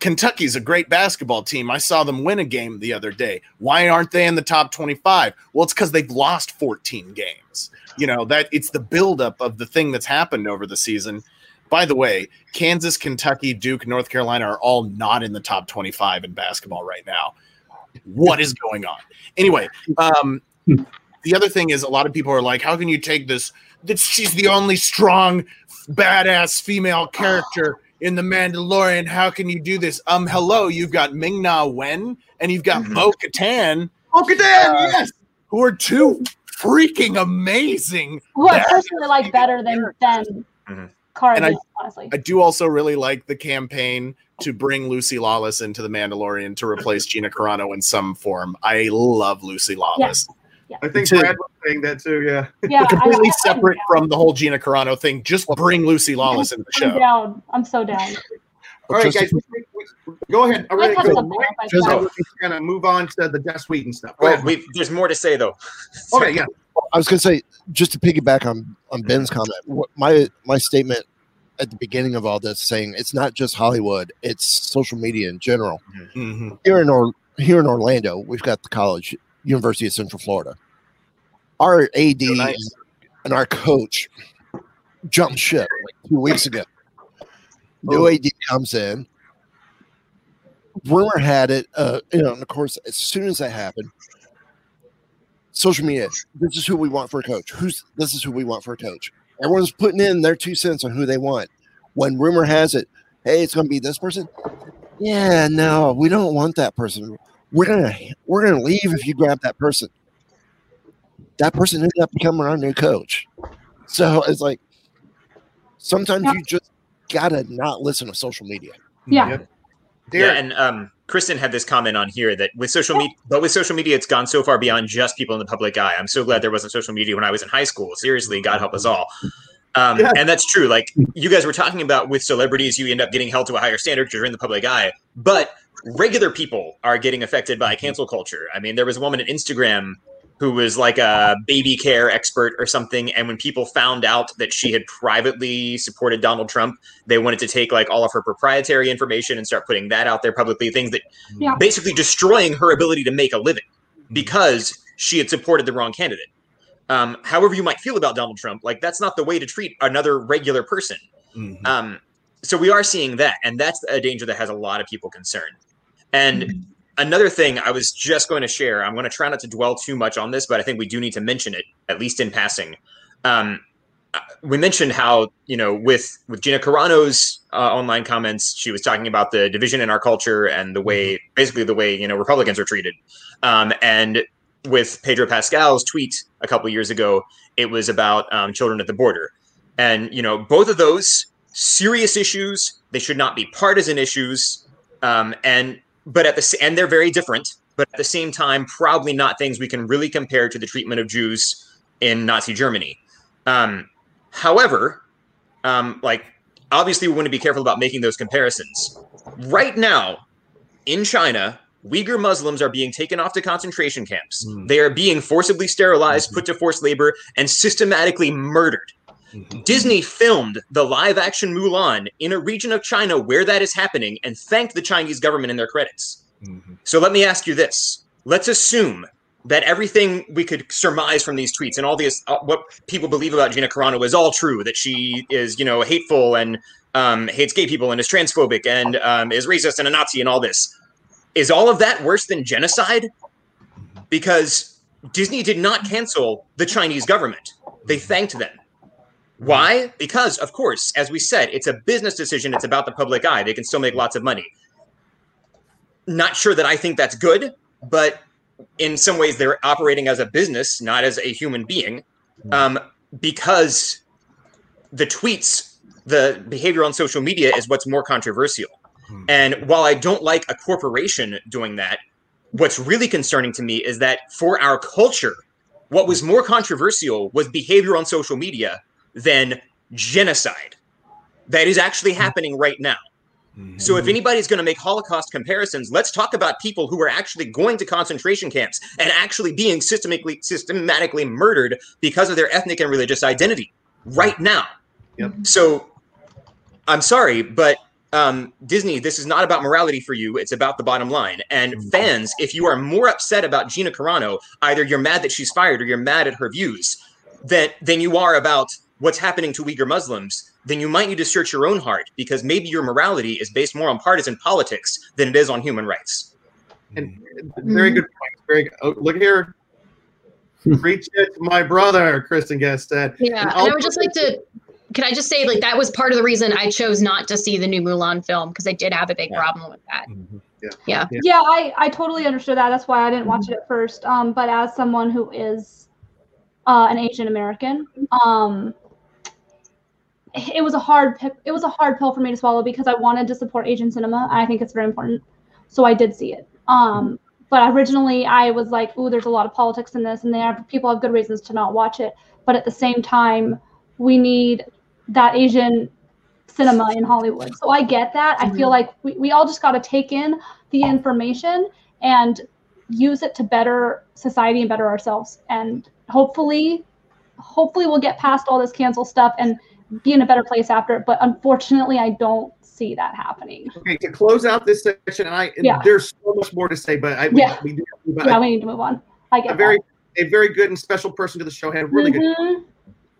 Kentucky's a great basketball team. I saw them win a game the other day. Why aren't they in the top 25? Well, it's because they've lost 14 games. You know, that it's the buildup of the thing that's happened over the season. By the way, Kansas, Kentucky, Duke, North Carolina are all not in the top 25 in basketball right now. What is going on? Anyway, um, the other thing is a lot of people are like, how can you take this? That she's the only strong, badass female character in the Mandalorian. How can you do this? Um, hello, you've got Ming Na Wen and you've got Bo Katan. Bo Katan, yes, who are two freaking amazing. Who I personally like better than than Mhm. Cara And I- honestly. I do also really like the campaign to bring Lucy Lawless into the Mandalorian to replace Gina Carano in some form. I love Lucy Lawless. I think To- Brad was saying that too. Yeah. yeah, completely I- I'm separate from the whole Gina Carano thing. Just bring Lucy Lawless into the show. I'm show. down. I'm so down. All right, guys. we- we- Go ahead. All Let's right, go. something Mike, else, I Just- guess. we're gonna move on to the Death Suite and stuff. Go Well, ahead. we there's more to say though. [LAUGHS] Okay, yeah. I was going to say, just to piggyback on on Ben's comment, what my my statement at the beginning of all this, saying it's not just Hollywood, it's social media in general. Mhm. Here in or here in Orlando, we've got the college, University of Central Florida. Our AD Oh, nice. and our coach jumped ship like two weeks ago. New Oh. AD comes in. Rumor had it, uh, you know, and of course, as soon as that happened, social media. This is who we want for a coach. Who's this is who we want for a coach. Everyone's putting in their two cents on who they want. When rumor has it, hey, it's going to be this person. Yeah, no, we don't want that person. We're gonna we're gonna leave if you grab that person. That person ended up becoming our new coach. So it's like sometimes Yeah. you just gotta not listen to social media. Yeah. Yep. Yeah, and um, Kristen had this comment on here that with social media, but with social media, it's gone so far beyond just people in the public eye. I'm so glad there wasn't social media when I was in high school. Seriously, God help us all. Um, Yeah. And that's true. Like you guys were talking about with celebrities, you end up getting held to a higher standard because you're in the public eye. But regular people are getting affected by cancel culture. I mean, there was a woman at Instagram who was like a baby care expert or something. And when people found out that she had privately supported Donald Trump, they wanted to take like all of her proprietary information and start putting that out there publicly, things that Yeah. basically destroying her ability to make a living because she had supported the wrong candidate. Um, however, you might feel about Donald Trump, like that's not the way to treat another regular person. Mhm. Um, so we are seeing that, and that's a danger that has a lot of people concerned. And another thing I was just going to share, I'm going to try not to dwell too much on this, but I think we do need to mention it at least in passing. Um, uh, we mentioned how you know with with Gina Carano's uh, online comments, she was talking about the division in our culture and the way, basically the way you know Republicans are treated. Um, and with Pedro Pascal's tweet a couple years ago, it was about um, children at the border, and you know both of those serious issues. They should not be partisan issues, um, and but at the and they're very different. But at the same time, probably not things we can really compare to the treatment of Jews in Nazi Germany. Um, however, um, like obviously we want to be careful about making those comparisons. Right now, in China, Uyghur Muslims are being taken off to concentration camps. Mm. They are being forcibly sterilized, put to forced labor, and systematically murdered. Mhm. Disney filmed the live action Mulan in a region of China where that is happening and thanked the Chinese government in their credits. Mhm. So let me ask you this. Let's assume that everything we could surmise from these tweets and all these uh, what people believe about Gina Carano is all true. That she is, you know, hateful and um, hates gay people and is transphobic and um, is racist and a Nazi and all this. Is all of that worse than genocide? Because Disney did not cancel the Chinese government; they thanked them. Why? Because, of course, as we said, it's a business decision. It's about the public eye. They can still make lots of money. Not sure that I think that's good, but in some ways they're operating as a business, not as a human being, um, because the tweets, the behavior on social media is what's more controversial. Hmm. And while I don't like a corporation doing that, what's really concerning to me is that for our culture, what was more controversial was behavior on social media than genocide. That is actually happening right now. So if anybody's going to make Holocaust comparisons, let's talk about people who are actually going to concentration camps and actually being systematically systematically murdered because of their ethnic and religious identity right now. Yep. So I'm sorry, but um, Disney, this is not about morality for you. It's about the bottom line. And fans, if you are more upset about Gina Carano, either you're mad that she's fired or you're mad at her views, that than you are about what's happening to Uyghur Muslims, then you might need to search your own heart because maybe your morality is based more on partisan politics than it is on human rights. And very good point. Very good. Oh, look here. [LAUGHS] Preach it my brother, Kristen Guest said. Yeah, and, and I would just like to can I just say, like, that was part of the reason I chose not to see the new Mulan film because I did have a big yeah. problem with that. Mm-hmm. Yeah. yeah. Yeah. I, I totally understood that. That's why I didn't watch it at first. Um, but as someone who is uh, an Asian American, um, it was a hard pick, it was a hard pill for me to swallow because I wanted to support Asian cinema. I think it's very important. So I did see it. Um, but originally I was like, "Ooh, there's a lot of politics in this, and they have people have good reasons to not watch it." But at the same time, we need that Asian cinema in Hollywood. So I get that. Mm-hmm. I feel mm-hmm. like we, we all just got to take in the information and use it to better society and better ourselves. And hopefully, hopefully we'll get past all this cancel stuff and be in a better place after it. But unfortunately, I don't see that happening. Okay, to close out this section, and I yeah. there's so much more to say, but I yeah, we, do, but yeah, I, we need to move on. I get a very a very good and special person to the show had a really mm-hmm. good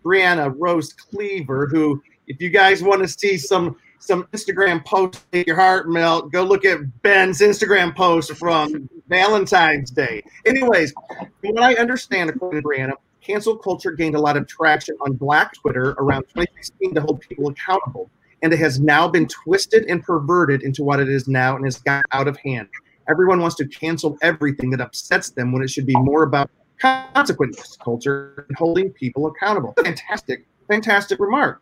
Brianna Rose Cleaver, who, if you guys want to see some some Instagram posts make your heart melt, go look at Ben's Instagram post from Valentine's Day. Anyways, from what I understand, according to Brianna, cancel culture gained a lot of traction on Black Twitter around 2016 to hold people accountable, and it has now been twisted and perverted into what it is now and has got out of hand. Everyone wants to cancel everything that upsets them when it should be more about consequence culture and holding people accountable. Fantastic, fantastic remark.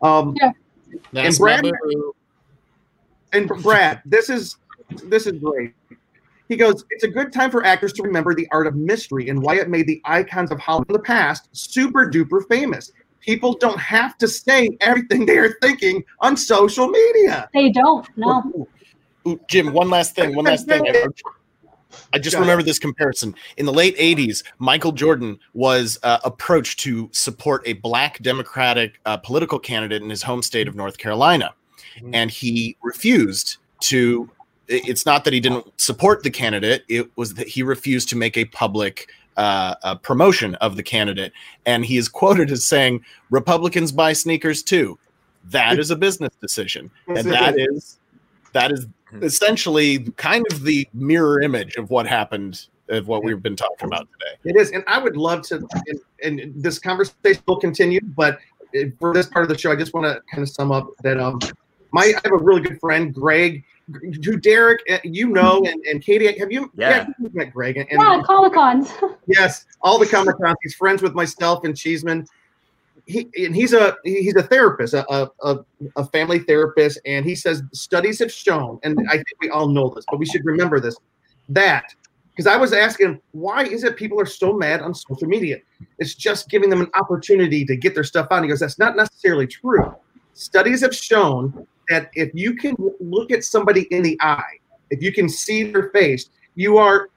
Um, yeah. and Brad, and Brad, this is this is great. He goes, it's a good time for actors to remember the art of mystery and why it made the icons of Hollywood in the past super duper famous. People don't have to say everything they are thinking on social media. They don't. No. Ooh, ooh, Jim, one last thing. One last thing. [LAUGHS] I just remember this comparison. In the late 80s, Michael Jordan was uh, approached to support a black Democratic uh, political candidate in his home state of North Carolina. Mm-hmm. And he refused to. It's not that he didn't support the candidate, it was that he refused to make a public uh, promotion of the candidate. And he is quoted as saying, Republicans buy sneakers too. That is a business decision. And that is that is Mm-hmm. essentially kind of the mirror image of what happened of what we've been talking about today. It is, and I would love to, and, and this conversation will continue. But for this part of the show, I just want to kind of sum up that um, my I have a really good friend, Greg, who Derek, uh, you know, and, and Katie, have you? Yeah, yeah met Greg. And, yeah, Comic Cons. yes, all the Comic Cons. He's friends with myself and Cheeseman he and he's a he's a therapist, a, a, a family therapist, and he says studies have shown, and I think we all know this, but we should remember this that because I was asking why is it people are so mad on social media? It's just giving them an opportunity to get their stuff out. he goes, that's not necessarily true. Studies have shown that if you can look at somebody in the eye, if you can see their face, you are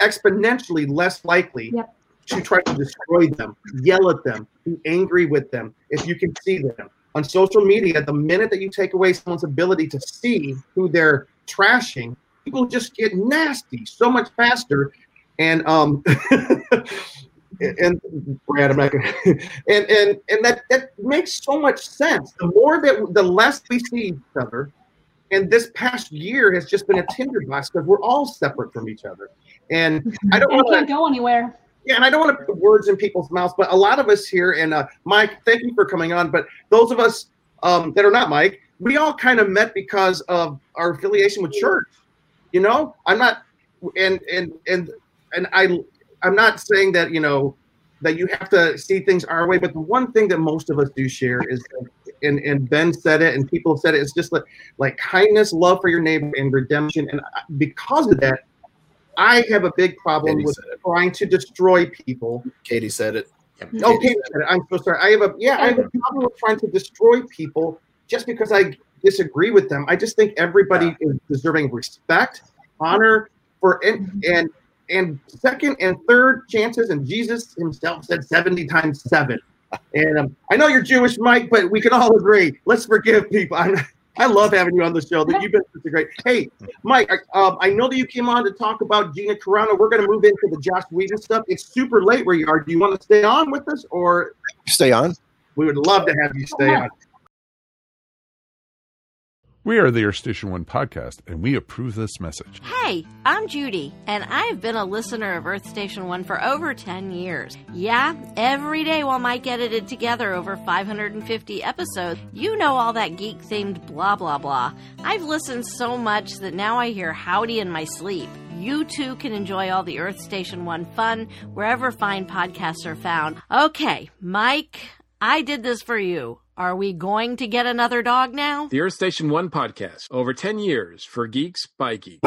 exponentially less likely yep to try to destroy them, yell at them, be angry with them if you can see them. On social media, the minute that you take away someone's ability to see who they're trashing, people just get nasty so much faster. And um [LAUGHS] and Brad, I'm not gonna [LAUGHS] and and and that that makes so much sense. The more that the less we see each other, and this past year has just been a tinderbox because we're all separate from each other. And I don't want to go anywhere. Yeah, and I don't want to put words in people's mouths, but a lot of us here, and uh, Mike, thank you for coming on. But those of us um, that are not Mike, we all kind of met because of our affiliation with church. You know, I'm not, and and and and I, I'm not saying that you know that you have to see things our way, but the one thing that most of us do share is, and and Ben said it, and people have said it, it's just like like kindness, love for your neighbor, and redemption. And because of that, I have a big problem Katie with trying to destroy people. Katie said it. Oh, Katie said it. I'm so sorry. I have a yeah, I have a problem with trying to destroy people just because I disagree with them. I just think everybody yeah. is deserving respect, honor, for and and and second and third chances. And Jesus himself said 70 times seven. And um, I know you're Jewish, Mike, but we can all agree. Let's forgive people. I'm, I love having you on the show. That you've been such a great. Hey, Mike, I, um, I know that you came on to talk about Gina Carano. We're going to move into the Joss Whedon stuff. It's super late where you are. Do you want to stay on with us, or Stay on. we would love to have you stay on? We are the Earth Station One podcast, and we approve this message. Hey, I'm Judy, and I've been a listener of Earth Station One for over 10 years. Yeah, every day while Mike edited together over 550 episodes, you know all that geek themed blah blah blah. I've listened so much that now I hear howdy in my sleep. You too can enjoy all the Earth Station One fun wherever fine podcasts are found. Okay, Mike, I did this for you. Are we going to get another dog now? The Earth Station One podcast, over 10 years for geeks by geeks.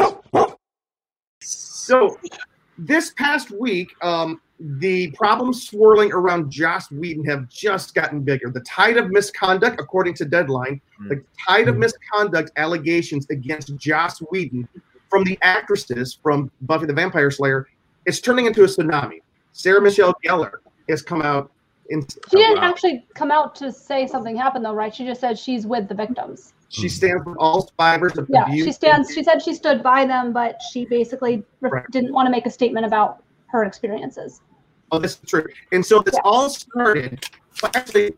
So, this past week, um, the problems swirling around Joss Whedon have just gotten bigger. The tide of misconduct, according to Deadline, the tide of misconduct allegations against Joss Whedon from the actresses from Buffy the Vampire Slayer, is turning into a tsunami. Sarah Michelle Gellar has come out. In, She didn't actually come out to say something happened though, right? She just said she's with the victims. She stands with all survivors of Yeah, abuse. she stands. She said she stood by them, but she basically Right. didn't want to make a statement about her experiences. Oh, this is true. And so this all started. Well, actually,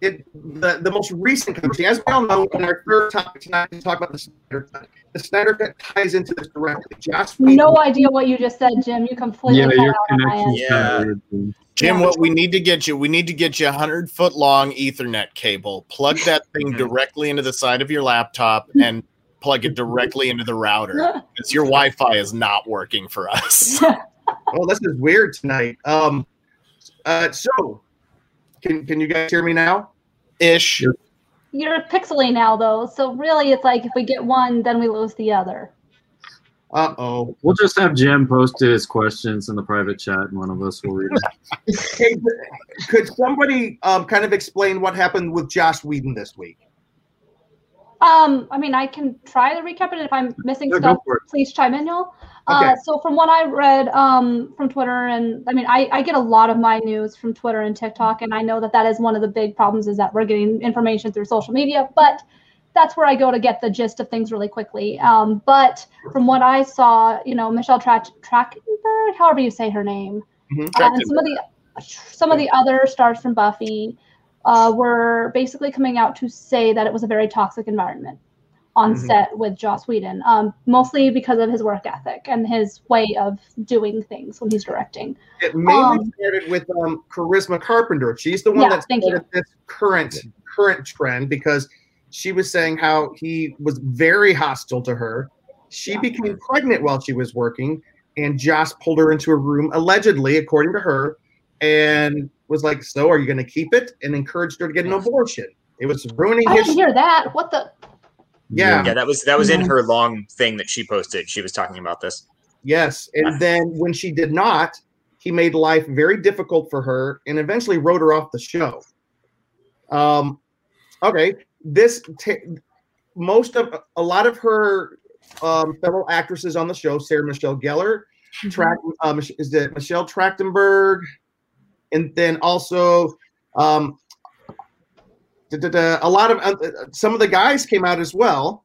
it the, the most recent conversation, as we all know, in our third topic tonight, we talk about the Snyder Cut. The Snyder Cut ties into this directly. Joss Whedon, No idea what you just said, Jim. You completely Yeah, your out on my. Yeah. Jim, what we need to get you, we need to get you a hundred foot long Ethernet cable. Plug that thing directly into the side of your laptop [LAUGHS] and plug it directly into the router. Because your Wi-Fi is not working for us. [LAUGHS] oh, this is weird tonight. Um, uh, so can can you guys hear me now? Ish. You're pixely now, though. So really, it's like if we get one, then we lose the other. Uh oh. We'll just have Jim post his questions in the private chat, and one of us will read them. [LAUGHS] Hey, could somebody um, kind of explain what happened with Joss Whedon this week? Um, I mean, I can try to recap it. If I'm missing Yeah, stuff, please chime in, y'all. Uh, so from what I read um, from Twitter, and I mean, I, I get a lot of my news from Twitter and TikTok, and I know that that is one of the big problems is that we're getting information through social media, but that's where I go to get the gist of things really quickly. Um, but from what I saw, you know, Michelle Track Trachtenberg, however you say her name, Mhm. uh, and some of the some of the other stars from Buffy uh, were basically coming out to say that it was a very toxic environment on Mhm. set with Joss Whedon, um, mostly because of his work ethic and his way of doing things when he's directing. It mainly Um, started with um, Charisma Carpenter. She's the one Yeah, that started this current current trend because she was saying how he was very hostile to her. She became pregnant while she was working, and Joss pulled her into a room, allegedly, according to her, and was like, "So, are you going to keep it?" and encouraged her to get an abortion. It was ruining I his. didn't hear that. What the? Yeah. yeah. That was that was in her long thing that she posted. She was talking about this. Yes. And then when she did not, he made life very difficult for her and eventually wrote her off the show. Um, okay. This, ta most of, a lot of her um, fellow actresses on the show, Sarah Michelle Gellar, Track, uh, is it Michelle Trachtenberg? And then also, um, da- da- da, a lot of uh, some of the guys came out as well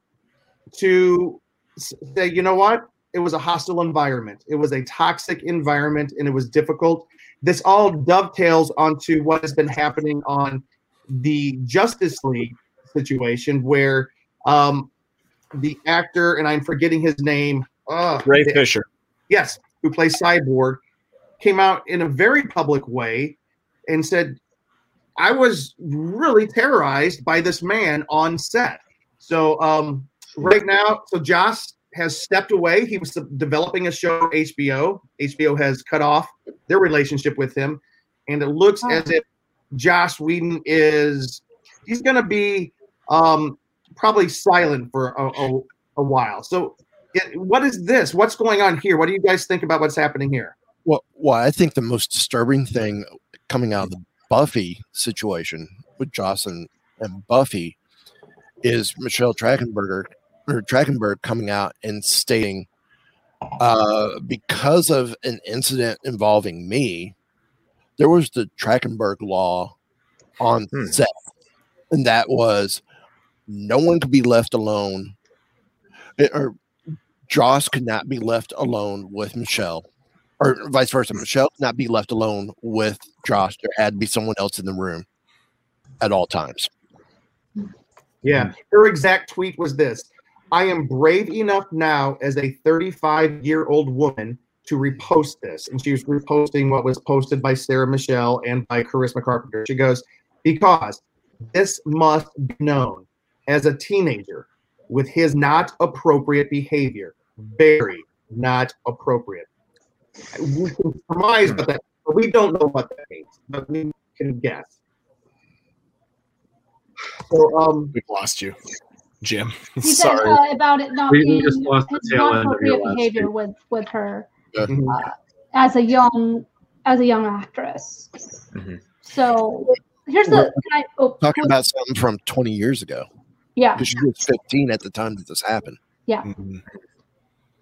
to say, you know what? It was a hostile environment. It was a toxic environment, and it was difficult. This all dovetails onto what has been happening on the Justice League situation, where um, the actor and I'm forgetting his name, uh, Ray Fisher. yes, who plays Cyborg, came out in a very public way and said, I was really terrorized by this man on set. So um, right now, so Joss has stepped away. He was developing a show HBO. HBO has cut off their relationship with him, and it looks as if Joss Whedon is he's going to be um, probably silent for a, a, a while. So, it, what is this? What's going on here? What do you guys think about what's happening here? Well, well, I think the most disturbing thing coming out of the Buffy situation with Joss and, Buffy is Michelle Trachtenberger or Trachtenberg coming out and stating, uh, because of an incident involving me, there was the Trachtenberg law on set, and that was no one could be left alone, eh, or Joss could not be left alone with Michelle, or vice versa. Michelle not be left alone with Joss. There had to be someone else in the room at all times. Yeah. Her exact tweet was this I am brave enough now as a 35 year old woman to repost this. And she was reposting what was posted by Sarah Michelle and by Charisma Carpenter. She goes, Because this must be known as a teenager with his not appropriate behavior. Very not appropriate. We can surmise what that, but we don't know what that means, but we can guess. So, um, we've lost you, Jim. He said Sorry. uh, about it not We being just lost the tail end of not your appropriate last behavior with with her uh, as a young as a young actress. Mhm. So here's the can I, oh, Talking about something from 20 years ago. yeah Because she was 15 at the time that this happened. yeah. Mhm.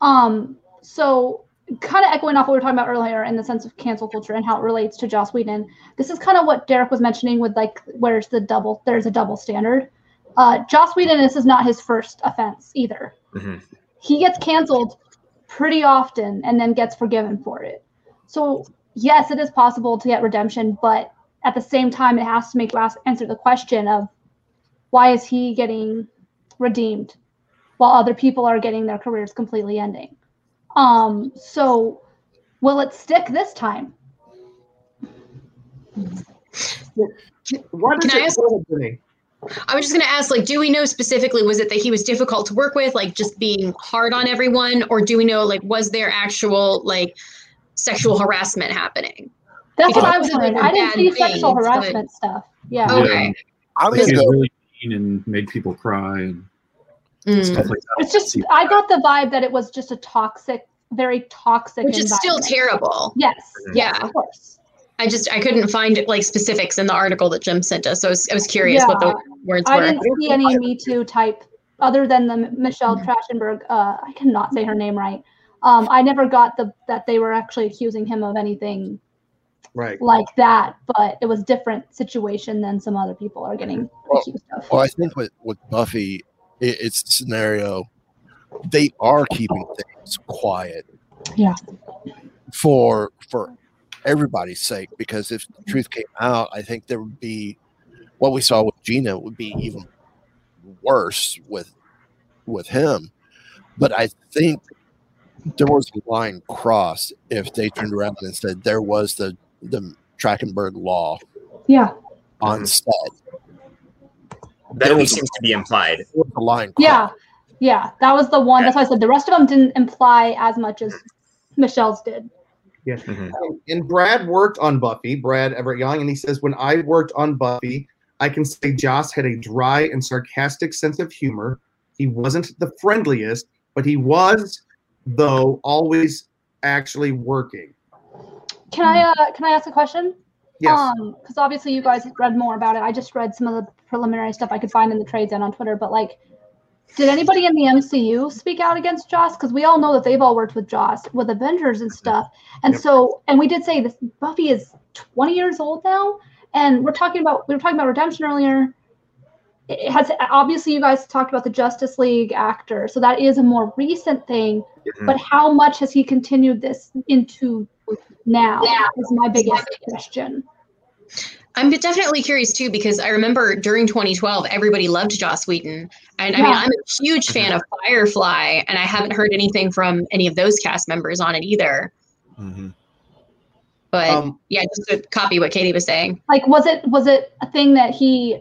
Um, so kind of echoing off what we were talking about earlier in the sense of cancel culture and how it relates to Joss Whedon. This is kind of what Derek was mentioning with like where's the double there's a double standard. Uh, Joss Whedon, this is not his first offense either. Mhm. He gets canceled pretty often and then gets forgiven for it. So yes, it is possible to get redemption, but at the same time, it has to make you ask, answer the question of why is he getting redeemed while other people are getting their careers completely ending. Um, so will it stick this time? why does Can I it ask- go ahead, Renee? I was just going to ask, like, do we know specifically, was it that he was difficult to work with, like just being hard on everyone? Or do we know, like, was there actual, like, sexual harassment happening? That's Because what I was those wondering. I didn't see things, sexual but- harassment stuff. Yeah. Okay. I'm He was really mean and made people cry and Mm. like. It's just I got the vibe that it was just a toxic, very toxic Which is still terrible. Yes. Yes, Yeah. of course. I just I couldn't find like specifics in the article that Jim sent us. So I was, I was curious what the Yeah. words I were. didn't see any Me Too type other than the Michelle Trachtenberg. Uh, I cannot say her name right. Um, I never got the that they were actually accusing him of anything Right. like that, but it was different situation than some other people are getting accused of. Well, I think with, with Buffy, it, it's a scenario. They are keeping things quiet Yeah. for for everybody's sake because if the truth came out, I think there would be what we saw with Gina would be even worse with with him. But I think there was a line crossed if they turned around and said there was the the Trachtenberg law Yeah. on set. That at least seems to be implied. There was a line Yeah. Yeah. That was the one. That's why I said the rest of them didn't imply as much as Michelle's did. Yeah. Um, And Brad worked on Buffy, Brad Everett Young, and he says, When I worked on Buffy, I can say Joss had a dry and sarcastic sense of humor. He wasn't the friendliest, but he was, though, always actually working. Can I uh, can I ask a question? Yes. Um, because obviously you guys have read more about it. I just read some of the preliminary stuff I could find in the trades and on Twitter. But like, did anybody in the MCU speak out against Joss? Because we all know that they've all worked with Joss with Avengers and stuff. And Yep. so, and we did say this Buffy is 20 years old now, and we're talking about we were talking about redemption earlier. It has obviously you guys talked about the Justice League actor, so that is a more recent thing. Mm-hmm. But how much has he continued this into now? Is my biggest question. I'm definitely curious too because I remember during 2012 everybody loved Joss Whedon, and I mean I'm a huge fan of Firefly, and I haven't heard anything from any of those cast members on it either. But Um, yeah, just to copy what Katie was saying. Like, was it was it a thing that he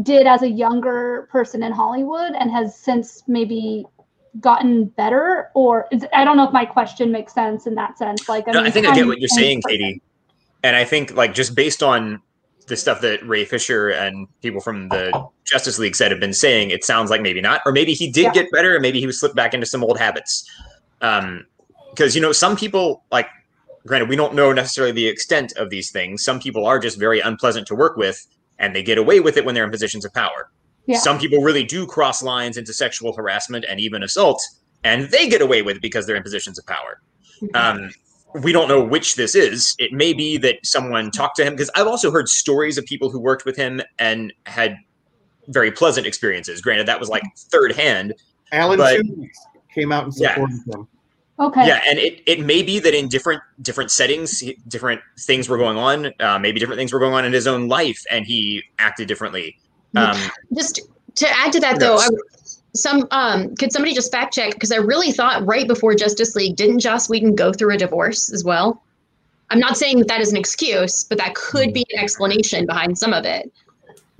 did as a younger person in Hollywood and has since maybe gotten better? Or is, I don't know if my question makes sense in that sense. Like, I, No, mean, I think I get what you're saying, person. Katie. And I think like just based on the stuff that Ray Fisher and people from the Justice League said have been saying, it sounds like maybe not, or maybe he did Yeah. get better, and maybe he was slipped back into some old habits. Um, because you know some people like, granted, we don't know necessarily the extent of these things. Some people are just very unpleasant to work with, and they get away with it when they're in positions of power. Yeah. Some people really do cross lines into sexual harassment and even assault, and they get away with it because they're in positions of power. Um, we don't know which this is. It may be that someone talked to him because I've also heard stories of people who worked with him and had very pleasant experiences. Granted, that was like third hand. Alan but- came out and Yeah. supported him. Okay. Yeah, and it, it may be that in different different settings, different things were going on. Uh, maybe different things were going on in his own life, and he acted differently. Um, Just to add to that, though, I, some um, could somebody just fact check because I really thought right before Justice League, didn't Joss Whedon go through a divorce as well? I'm not saying that that is an excuse, but that could be an explanation behind some of it.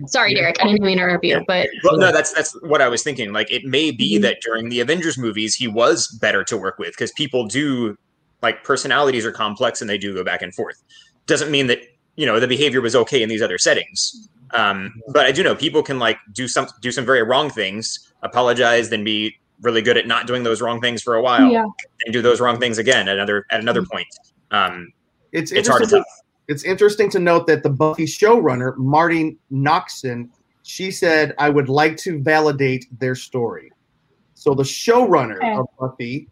Sorry, Derek, I didn't mean to interrupt you, but well, no, that's that's what I was thinking. Like, it may be Mhm. that during the Avengers movies, he was better to work with because people do like personalities are complex and they do go back and forth. Doesn't mean that you know the behavior was okay in these other settings. Um, but I do know people can like do some do some very wrong things, apologize, then be really good at not doing those wrong things for a while, Yeah. and do those wrong things again at another at another point. Um, It's It's hard to interesting. It's interesting to note that the Buffy showrunner Marti Noxon, she said, "I would like to validate their story." So the showrunner Okay. of Buffy,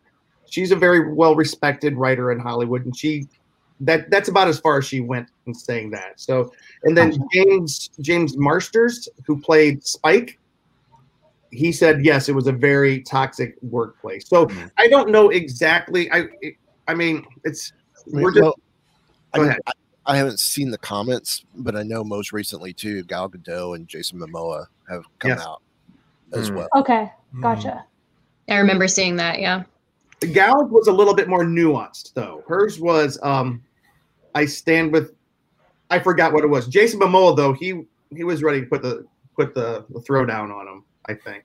she's a very well respected writer in Hollywood, and she that that's about as far as she went in saying that. So, and then James James Marsters, who played Spike, he said yes, it was a very toxic workplace. So I don't know exactly. I I mean, it's we're just. Well, Go I, ahead. I, I haven't seen the comments, but I know most recently too, Gal Gadot and Jason Momoa have come Yes. out as Hmm. well. Okay. Gotcha. I remember seeing that. Yeah. Gal was a little bit more nuanced, though. Hers was, um, I stand with. I forgot what it was. Jason Momoa, though, he he was ready to put the put the, the throw down on him. I think.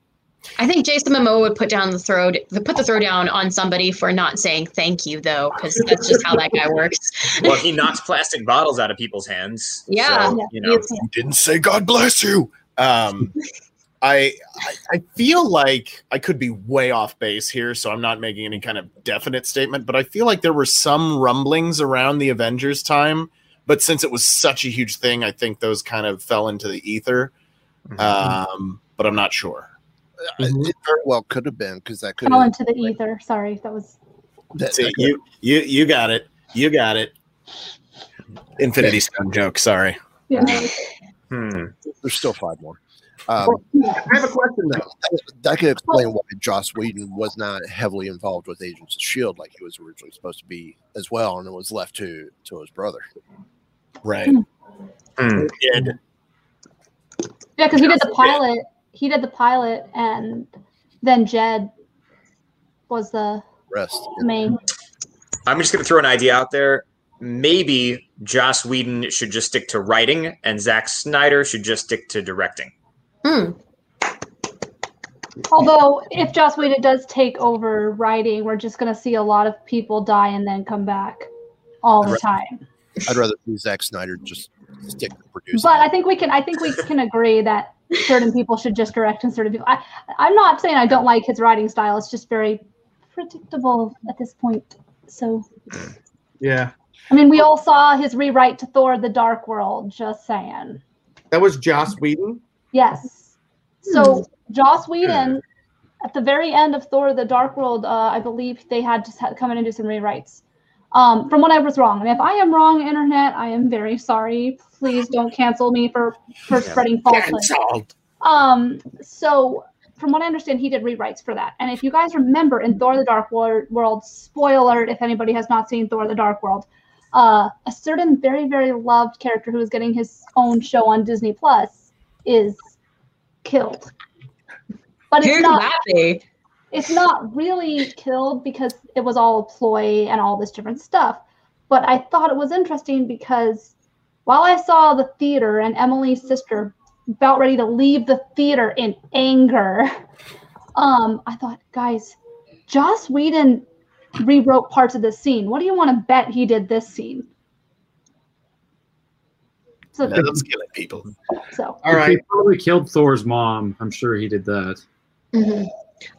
I think Jason Momoa would put down the throw, put the throw down on somebody for not saying thank you, though, because that's just how that guy works. [LAUGHS] well, he knocks plastic bottles out of people's hands. Yeah. so, you know. You didn't say God bless you. Um, I, I I feel like I could be way off base here, so I'm not making any kind of definite statement. But I feel like there were some rumblings around the Avengers time, but since it was such a huge thing, I think those kind of fell into the ether. Um, but I'm not sure. It very well could have been because that could Fell into the ether. Sorry, that was. that, See, that you you you got it. You got it. Infinity Stone joke. Sorry. Yeah. Hmm. there's still five more. Um, I have a question though. that, that could explain why Joss Whedon was not heavily involved with Agents of Shield like he was originally supposed to be as well, and it was left to to his brother. Right. Did. Yeah, because he did the pilot. He did the pilot, and then Jed was the Rest. main. I'm just going to throw an idea out there. Maybe Joss Whedon should just stick to writing, and Zack Snyder should just stick to directing. Hmm. Although, if Joss Whedon does take over writing, we're just going to see a lot of people die and then come back all the Right. time. I'd rather see Zack Snyder just stick to producing. But I think we can. I think we can agree that certain people should just direct and certain people. I, I'm not saying I don't like his writing style. It's just very predictable at this point. So, Yeah, I mean, we all saw his rewrite to Thor: The Dark World. Just saying. that was Joss Whedon. Yes. So Joss Whedon, at the very end of Thor: The Dark World, uh, I believe they had to ha- come in and do some rewrites. Um, from what I was wrong, and if I am wrong, internet, I am very sorry. Please don't cancel me for for spreading falsehood. Um, so from what I understand, he did rewrites for that. And if you guys remember in Thor: The Dark Wor- World, spoiler alert, if anybody has not seen Thor: The Dark World, uh, a certain very very loved character who is getting his own show on Disney Plus is killed. But it's Who not. that be? It's not really killed because it was all a ploy and all this different stuff. But I thought it was interesting because while I saw the theater and Emily's sister about ready to leave the theater in anger, [LAUGHS] um, I thought, guys, Joss Whedon rewrote parts of this scene. What do you want to bet he did this scene? So, Let us kill people. so All right. He probably killed Thor's mom. I'm sure he did that. Mhm.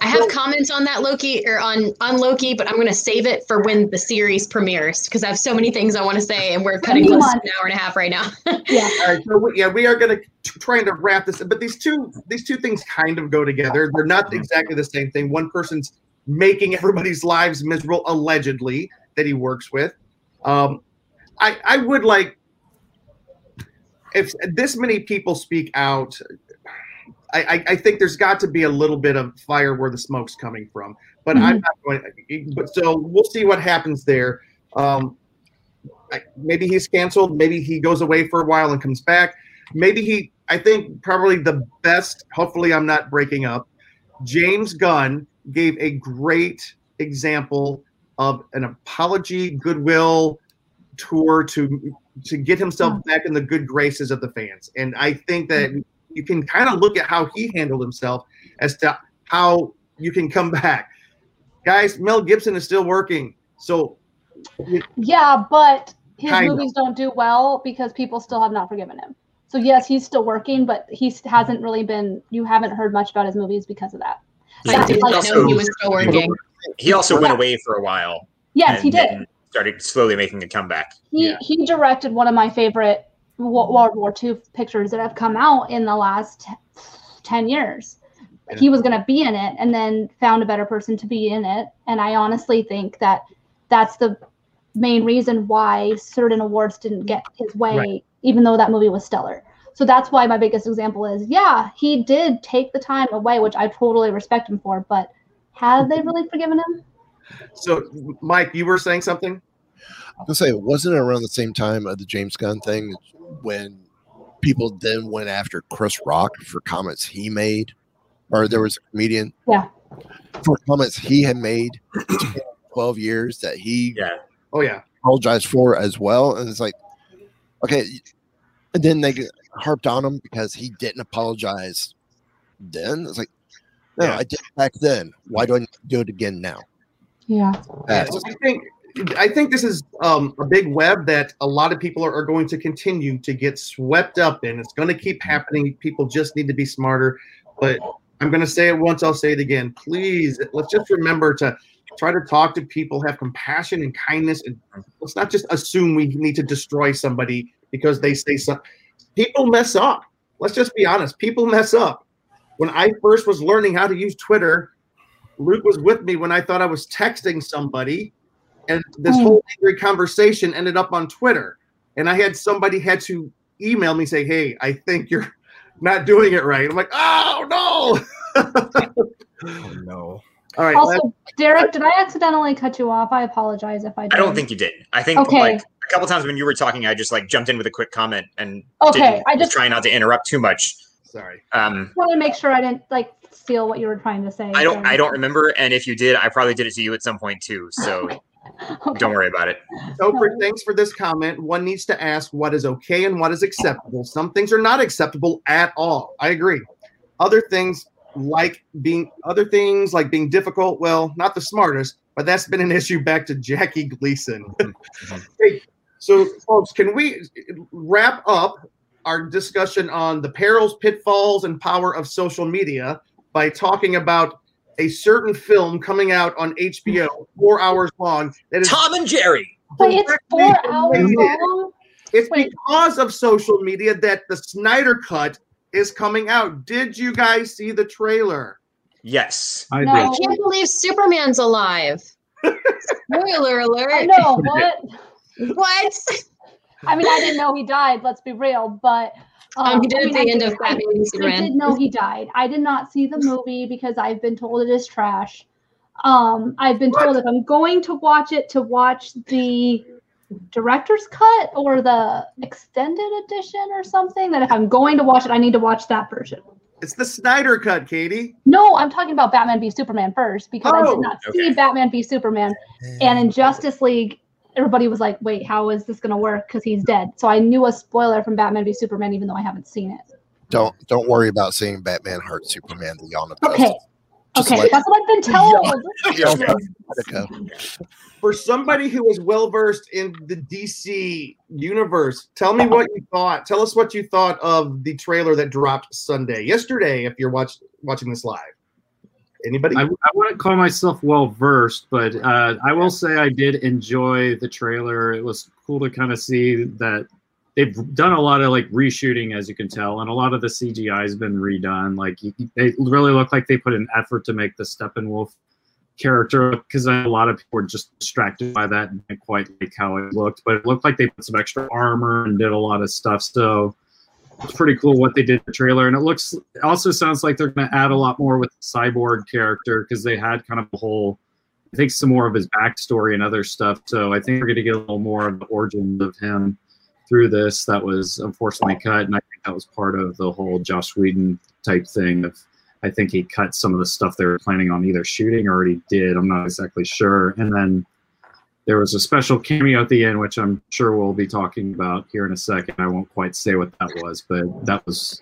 I have comments on that Loki or on on Loki, but I'm going to save it for when the series premieres because I have so many things I want to say, and we're cutting close to an hour and a half right now. [LAUGHS] yeah. All right, so we, yeah, we are going to trying to wrap this, but these two these two things kind of go together. They're not exactly the same thing. One person's making everybody's lives miserable, allegedly that he works with. Um, I I would like if this many people speak out. I, I, think there's got to be a little bit of fire where the smoke's coming from. But I'm mm-hmm. not going. But so we'll see what happens there. Um, I, maybe he's canceled. Maybe he goes away for a while and comes back. Maybe he. I think probably the best. Hopefully, I'm not breaking up. James Gunn gave a great example of an apology, goodwill tour to to get himself hmm. back in the good graces of the fans. And I think that hmm. You can kind of look at how he handled himself as to how you can come back. Guys, Mel Gibson is still working. So Yeah, but his Kind of. movies don't do well because people still have not forgiven him. So yes, he's still working, but he hasn't really been. You haven't heard much about his movies because of that. He- That- he like- also- he was still working. He also went away for a while. Yes, he did. Started slowly making a comeback. He he directed one of my favorite Wo- Mm-hmm. World War II pictures that have come out in the last t- ten years. He was going to be in it, and then found a better person to be in it. And I honestly think that that's the main reason why certain awards didn't get his way, Right. even though that movie was stellar. So that's why my biggest example is, yeah, he did take the time away, which I totally respect him for. But have they [LAUGHS] really forgiven him? So, Mike, you were saying something? I was gonna say, wasn't it around the same time of the James Gunn thing when people then went after Chris Rock for comments he made, or there was a comedian Yeah. for comments he had made [CLEARS THROAT] 12 years that he yeah. oh yeah apologized for as well, and it's like, okay, and then they harped on him because he didn't apologize then. It's like, no, Yeah. I did it back then. Why do I do it again now? Yeah. Yeah, so I think I think this is um, a big web that a lot of people are, are going to continue to get swept up in. It's going to keep happening. People just need to be smarter. But I'm going to say it once. I'll say it again. Please, let's just remember to try to talk to people, have compassion and kindness, and let's not just assume we need to destroy somebody because they say something. People mess up. Let's just be honest. People mess up. When I first was learning how to use Twitter, Luke was with me when I thought I was texting somebody, and this whole angry conversation ended up on Twitter. And I had somebody had to email me say, "Hey, I think you're [LAUGHS] not doing it right." I'm like, "Oh no!" oh no! All right. Also, Derek, did I accidentally cut you off? I apologize if I did. I don't think you did. I think Okay. like a couple times when you were talking, I just like jumped in with a quick comment and Okay, didn't- I just- trying not to interrupt too much. Sorry. Um, I want to make sure I didn't like steal what you were trying to say. I don't. I don't remember, and if you did, I probably did it to you at some point too. So don't worry about it. So for thanks for this comment. One needs to ask what is okay and what is acceptable. Some things are not acceptable at all. I agree. Other things like being other things like being difficult, well, not the smartest, but that's been an issue back to Jackie Gleason. [LAUGHS] Mm-hmm. Hey, so folks, can we wrap up our discussion on the perils, pitfalls, and power of social media by talking about a certain film coming out on HBO, four hours long. That is Tom and Jerry. Wait, it's four hours long. It's because of social media that the Snyder Cut is coming out. Did you guys see the trailer? Yes. I I can't believe Superman's alive. [LAUGHS] Spoiler alert. I know what. [LAUGHS] What? I mean, I didn't know he died. Let's be real, but Um, he did I at the I end did- of Batman v I, I Superman. I did know he died. I did not see the movie because I've been told it is trash. Um, I've been told if I'm going to watch it, to watch the director's cut or the extended edition or something. That if I'm going to watch it, I need to watch that version. It's the Snyder Cut, Katie. No, I'm talking about Batman v Superman first because I Oh, did not see. Batman v Superman. And in Justice League, everybody was like, wait, how is this going to work? Because he's dead. So I knew a spoiler from Batman v Superman, even though I haven't seen it. Don't don't worry about seeing Batman hurt Superman the Yana Okay. Just okay. let- That's what I've been [LAUGHS] told. Let. [LAUGHS] For somebody who is well versed in the DC universe, tell me what you thought. Tell us what you thought of the trailer that dropped Sunday, yesterday. If you're watch, watching this live, anybody? I, I wouldn't call myself well versed, but uh, I will say I did enjoy the trailer. It was cool to kind of see that they've done a lot of like reshooting, as you can tell, and a lot of the CGI has been redone. Like they really look like they put an effort to make the Steppenwolf character because a lot of people were just distracted by that and didn't quite like how it looked. But it looked like they put some extra armor and did a lot of stuff. So it's pretty cool what they did the trailer, and it looks also sounds like they're going to add a lot more with the cyborg character because they had kind of a whole. I think some more of his backstory and other stuff. So I think we're going to get a little more of the origins of him through this. That was unfortunately cut, and I think that was part of the whole Joss Whedon type thing. Of I think he cut some of the stuff they were planning on either shooting or already did. I'm not exactly sure. And then there was a special cameo at the end, which I'm sure we'll be talking about here in a second. I won't quite say what that was, but that was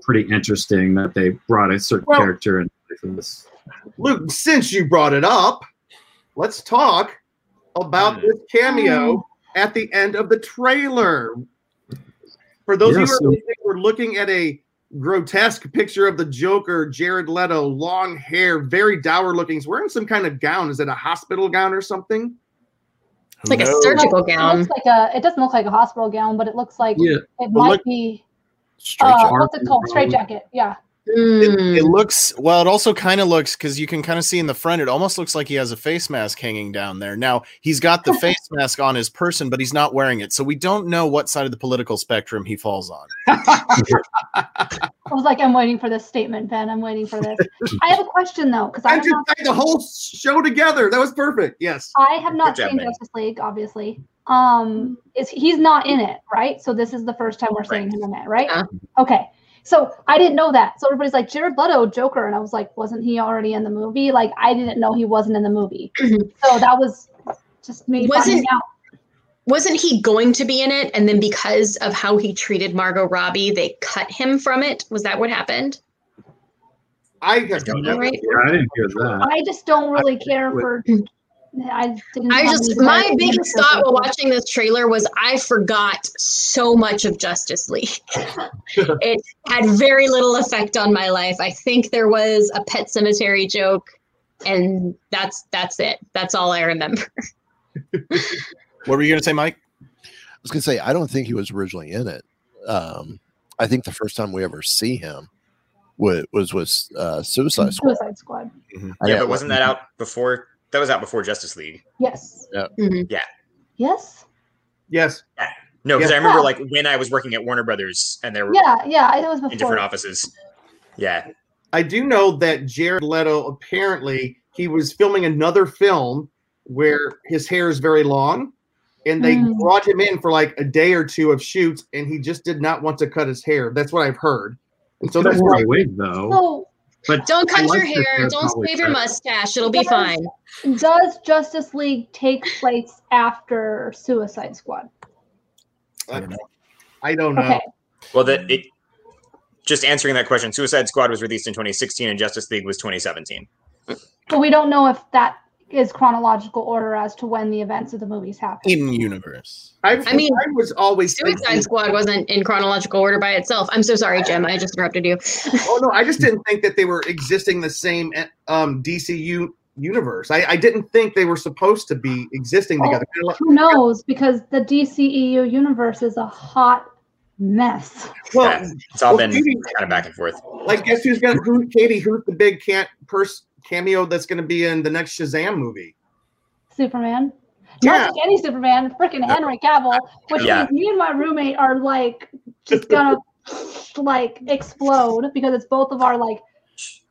pretty interesting that they brought a certain Well- character in for this. Luke, since you brought it up, let's talk about this cameo oh. at the end of the trailer. For those Yeah, of you so- who are listening, we're looking at a grotesque picture of the Joker, Jared Leto, long hair, very dour looking. He's wearing some kind of gown. Is it a hospital gown or something? It's like a knows? surgical It gown. looks like a. It doesn't look like a hospital gown, but it looks like Yeah. it might look- be. Straight Uh, jacket. what's it called? Straight jacket. Yeah. It, it Mm. looks well. It also kind of looks because you can kind of see in the front. It almost looks like he has a face mask hanging down there. Now he's got the [LAUGHS] face mask on his person, but he's not wearing it, so we don't know what side of the political spectrum he falls on. [LAUGHS] [LAUGHS] I was like, I'm waiting for this statement, Ben. I'm waiting for this. [LAUGHS] I have a question though, because I I just not, tied the whole show together. That was perfect. Yes. I have not Good seen Ben. Justice League, obviously. Um, is he's not in it, right? So this is the first time we're seeing him in it, right? Yeah. Okay. So I didn't know that. So everybody's like Jared Leto, Joker, and I was like, wasn't he already in the movie? Like I didn't know he wasn't in the movie. so that was just me Wasn't- finding out. Wasn't he going to be in it? And then because of how he treated Margot Robbie, they cut him from it? Was that what happened? I have don't never. Right. Yeah, I didn't hear that. I just don't really care for. I didn't. I just my biggest thought for while watching this trailer was I forgot so much of Justice League. [LAUGHS] it had very little effect on my life. I think there was a pet cemetery joke, and that's that's it. That's all I remember. [LAUGHS] What were you going to say, Mike? I was gonna say I don't think he was originally in it. Um, I think the first time we ever see him was was with uh, Suicide Squad. Suicide Squad. I Yeah, but wasn't that out before? That was out before Justice League. Yes. Mhm. Yes. Yes. No, because Yeah. I remember Yeah. like when I was working at Warner Brothers and there were Yeah. Yeah. It was in different offices. Yeah. I do know that Jared Leto apparently he was filming another film where his hair is very long, and they Mm. brought him in for like a day or two of shoots, and he just did not want to cut his hair. That's what I've heard. And so So that's wore why a wig though. So But Don't cut like your his hair. Don't shave your mustache. It'll be Yes. fine. does Justice League take place after Suicide Squad? I don't know. I don't know. Okay. Well, that it. Just answering that question, Suicide Squad was released in 2016 and Justice League was 2017. But we don't know if that is chronological order as to when the events of the movies happen. In universe. I, I mean, I was always Suicide thinking, Squad wasn't in chronological order by itself. I'm so sorry, Jim. I just interrupted you. oh no, I just didn't think that they were existing the same um, DCU universe. I, I didn't think they were supposed to be existing Oh. together. Kinda Who knows? Because the DCEU universe is a hot mess. Well, Yeah, it's all well, been Katie- kind of back and forth. like guess who's gonna who Katie, who's the big can pers- cameo that's gonna be in the next Shazam movie? Superman. Yeah. Not just any Superman, freaking Henry Cavill, which Yeah. means me and my roommate are like just gonna like explode because it's both of our like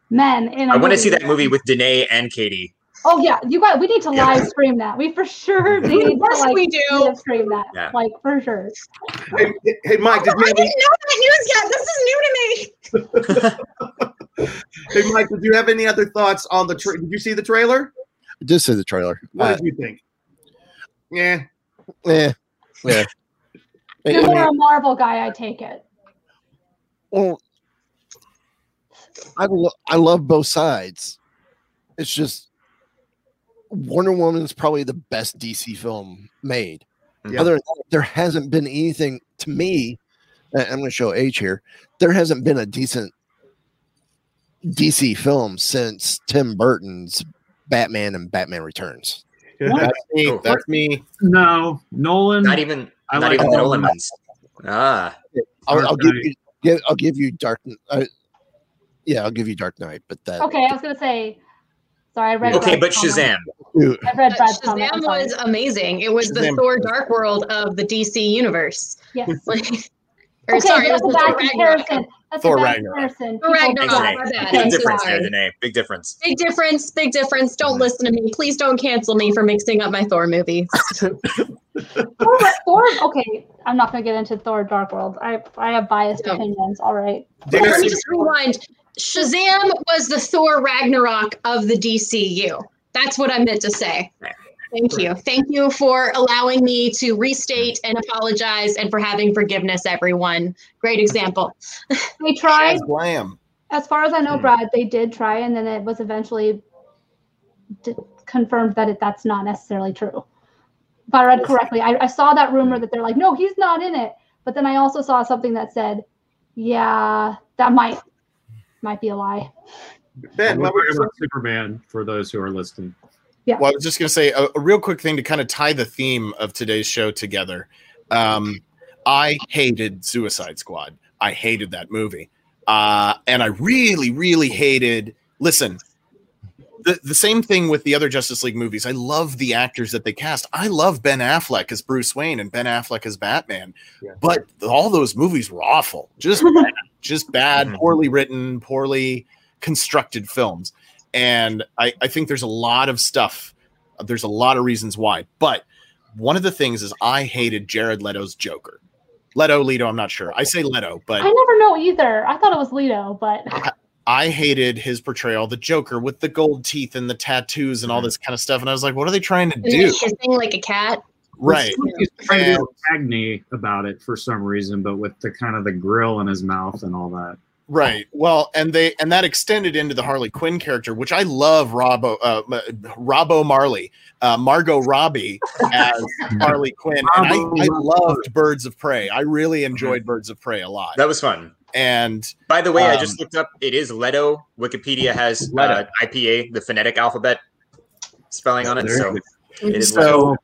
men in a I want to see that movie with Danae and Katie. Oh yeah, you guys, we need to Yeah. live stream that. We for sure [LAUGHS] need to course like we do. live stream that. Yeah. Like for sure. Hey, hey Mike, did I you have didn't know that news yet. This is new to me. [LAUGHS] hey Mike, did you have any other thoughts on the tra- did you see the trailer? I did see the trailer. What Uh, did you think? Yeah. yeah. I- You're I more mean, a Marvel guy, I take it. well, I lo- I love both sides. It's just Wonder Woman is probably the best DC film made. Yeah. Other than that, there hasn't been anything to me. I'm going to show age here. There hasn't been a decent DC film since Tim Burton's Batman and Batman Returns. That's me. Oh, That's me. No, Nolan. Not even, I not like even Nolan. Nolan. Ah, I'll, I'll give you. Give, I'll give you Dark. Uh, yeah, I'll give you Dark Knight, but that. Okay, I was gonna say sorry, I read okay, but Brad's comment. Shazam. Dude, I read Brad's Shazam sorry. was amazing. It was the Shazam. Thor Dark World of the DC universe. Yes. Like, [LAUGHS] Or Okay, sorry, it was the Thor Ragnarok. comparison. That's Thor a bad Ragnarok. comparison. Thor People Ragnarok. suck. my bad. Big I'm difference there, sorry. Danae. Big difference. Big difference, big difference. Don't mm-hmm. listen to me. Please don't cancel me for mixing up my Thor movies. [LAUGHS] Oh, Thor, Thor, okay, I'm not gonna get into Thor Dark World. I I have biased No. opinions. All right. Let me just rewind. Shazam was the Thor Ragnarok of the DCU. That's what I meant to say. Thank you. Thank you for allowing me to restate and apologize and for having forgiveness, everyone. Great example. [LAUGHS] They tried. Glam. As far as I know, Hmm. Brad, they did try, and then it was eventually d- confirmed that it, that's not necessarily true. If I read correctly, I, I saw that rumor that they're like, no, he's not in it. But then I also saw something that said, yeah, that might might be a lie. Ben, what were talking your- about Superman for those who are listening. Yeah. Well, I was just going to say a, a real quick thing to kind of tie the theme of today's show together. Um, I hated Suicide Squad. I hated that movie. Uh, and I really, really hated. Listen, the, the same thing with the other Justice League movies. I love the actors that they cast. I love Ben Affleck as Bruce Wayne and Ben Affleck as Batman. Yeah. But all those movies were awful. Just [LAUGHS] bad, just bad, Mhm. poorly written, poorly constructed films. And I, I think there's a lot of stuff. There's a lot of reasons why. But one of the things is I hated Jared Leto's Joker. Leto, Leto, I'm not sure. I say Leto, but I never know either. I thought it was Leto, but [LAUGHS] I hated his portrayal, the Joker with the gold teeth and the tattoos and all this kind of stuff. And I was like, what are they trying to And do? then hissing like a cat. Right. He's trying to And- do agony about it for some reason, but with the kind of the grill in his mouth and all that. Right. Well, and they and that extended into the Harley Quinn character, which I love. Robbo uh, M- Robbo Marley, uh, Margot Robbie as [LAUGHS] Harley Quinn, and I, I loved Birds of Prey. I really enjoyed Birds of Prey a lot. That was fun. And By the way, I Um, just looked up. It is Leto. Wikipedia has Leto. uh, IPA, the phonetic alphabet spelling on it. There So you it is Leto.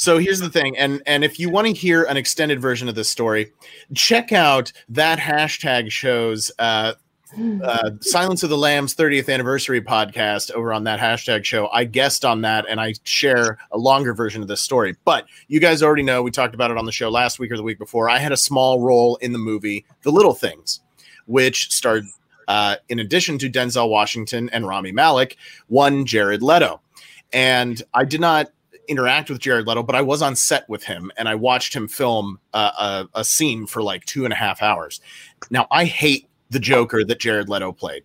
So here's the thing and and if you want to hear an extended version of this story check out that hashtag shows uh uh, Silence of the Lambs 30th anniversary podcast over on that hashtag show. I guest on that and I share a longer version of this story. But you guys already know we talked about it on the show last week or the week before. I had a small role in the movie The Little Things, which starred, uh, in addition to Denzel Washington and Rami Malek, one Jared Leto. And I did not interact with Jared Leto, but I was on set with him and I watched him film uh, a, a scene for like two and a half hours. Now I hate the Joker that Jared Leto played,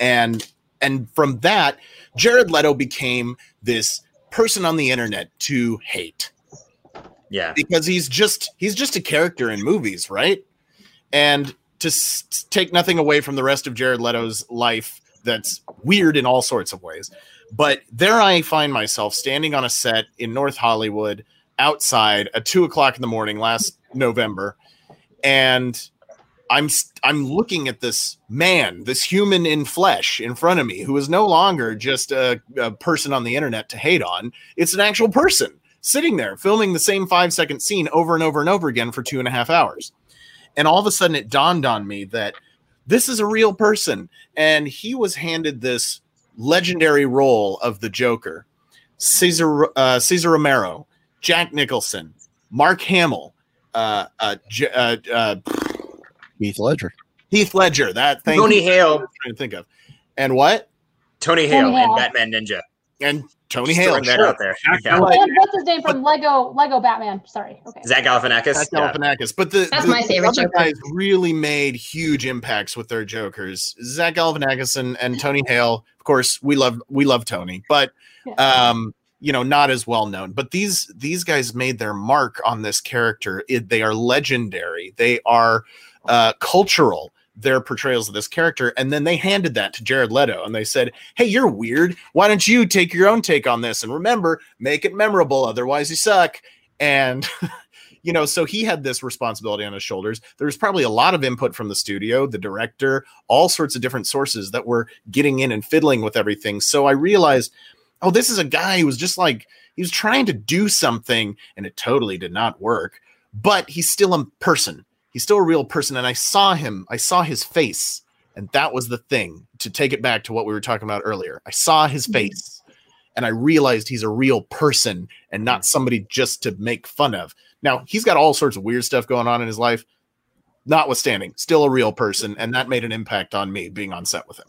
and and from that, Jared Leto became this person on the internet to hate Yeah. because he's just he's just a character in movies, right? And to s- take nothing away from the rest of Jared Leto's life, that's weird in all sorts of ways. But there I find myself standing on a set in North Hollywood outside at two o'clock in the morning last November, and I'm I'm looking at this man, this human in flesh in front of me, who is no longer just a, a person on the internet to hate on. It's an actual person sitting there filming the same five second scene over and over and over again for two and a half hours. And all of a sudden, it dawned on me that this is a real person, and he was handed this legendary role of the Joker. Caesar uh, Cesar Romero, Jack Nicholson, Mark Hamill, uh, uh, uh, uh, Heath Ledger. Heath Ledger. That thing Tony Hale. trying to think of, and what? Tony Tony Hale Hale. and Batman Ninja. And Tony Just Hale. throwing that sure. out there. Jack Yeah. And what's his name from Lego Lego Batman? Sorry. Okay. Zach Galifianakis. Zach Yeah. Galifianakis. But the, That's the my favorite other Joker. guys really made huge impacts with their Jokers. Zach Galifianakis and, and Tony Hale. Of course, we love we love Tony, but um, you know, not as well known. But these these guys made their mark on this character. It, they are legendary. They are uh, cultural. Their portrayals of this character, and then they handed that to Jared Leto, and they said, "Hey, you're weird. Why don't you take your own take on this? And remember, make it memorable. Otherwise, you suck." And [LAUGHS] you know, so he had this responsibility on his shoulders. There was probably a lot of input from the studio, the director, all sorts of different sources that were getting in and fiddling with everything. So I realized, oh, this is a guy who was just like, he was trying to do something and it totally did not work, but he's still a person. He's still a real person. And I saw him, I saw his face. And that was the thing to take it back to what we were talking about earlier. I saw his mm-hmm. face and I realized he's a real person and not mm. somebody just to make fun of. Now, he's got all sorts of weird stuff going on in his life. notwithstanding, still a real person, and that made an impact on me being on set with him.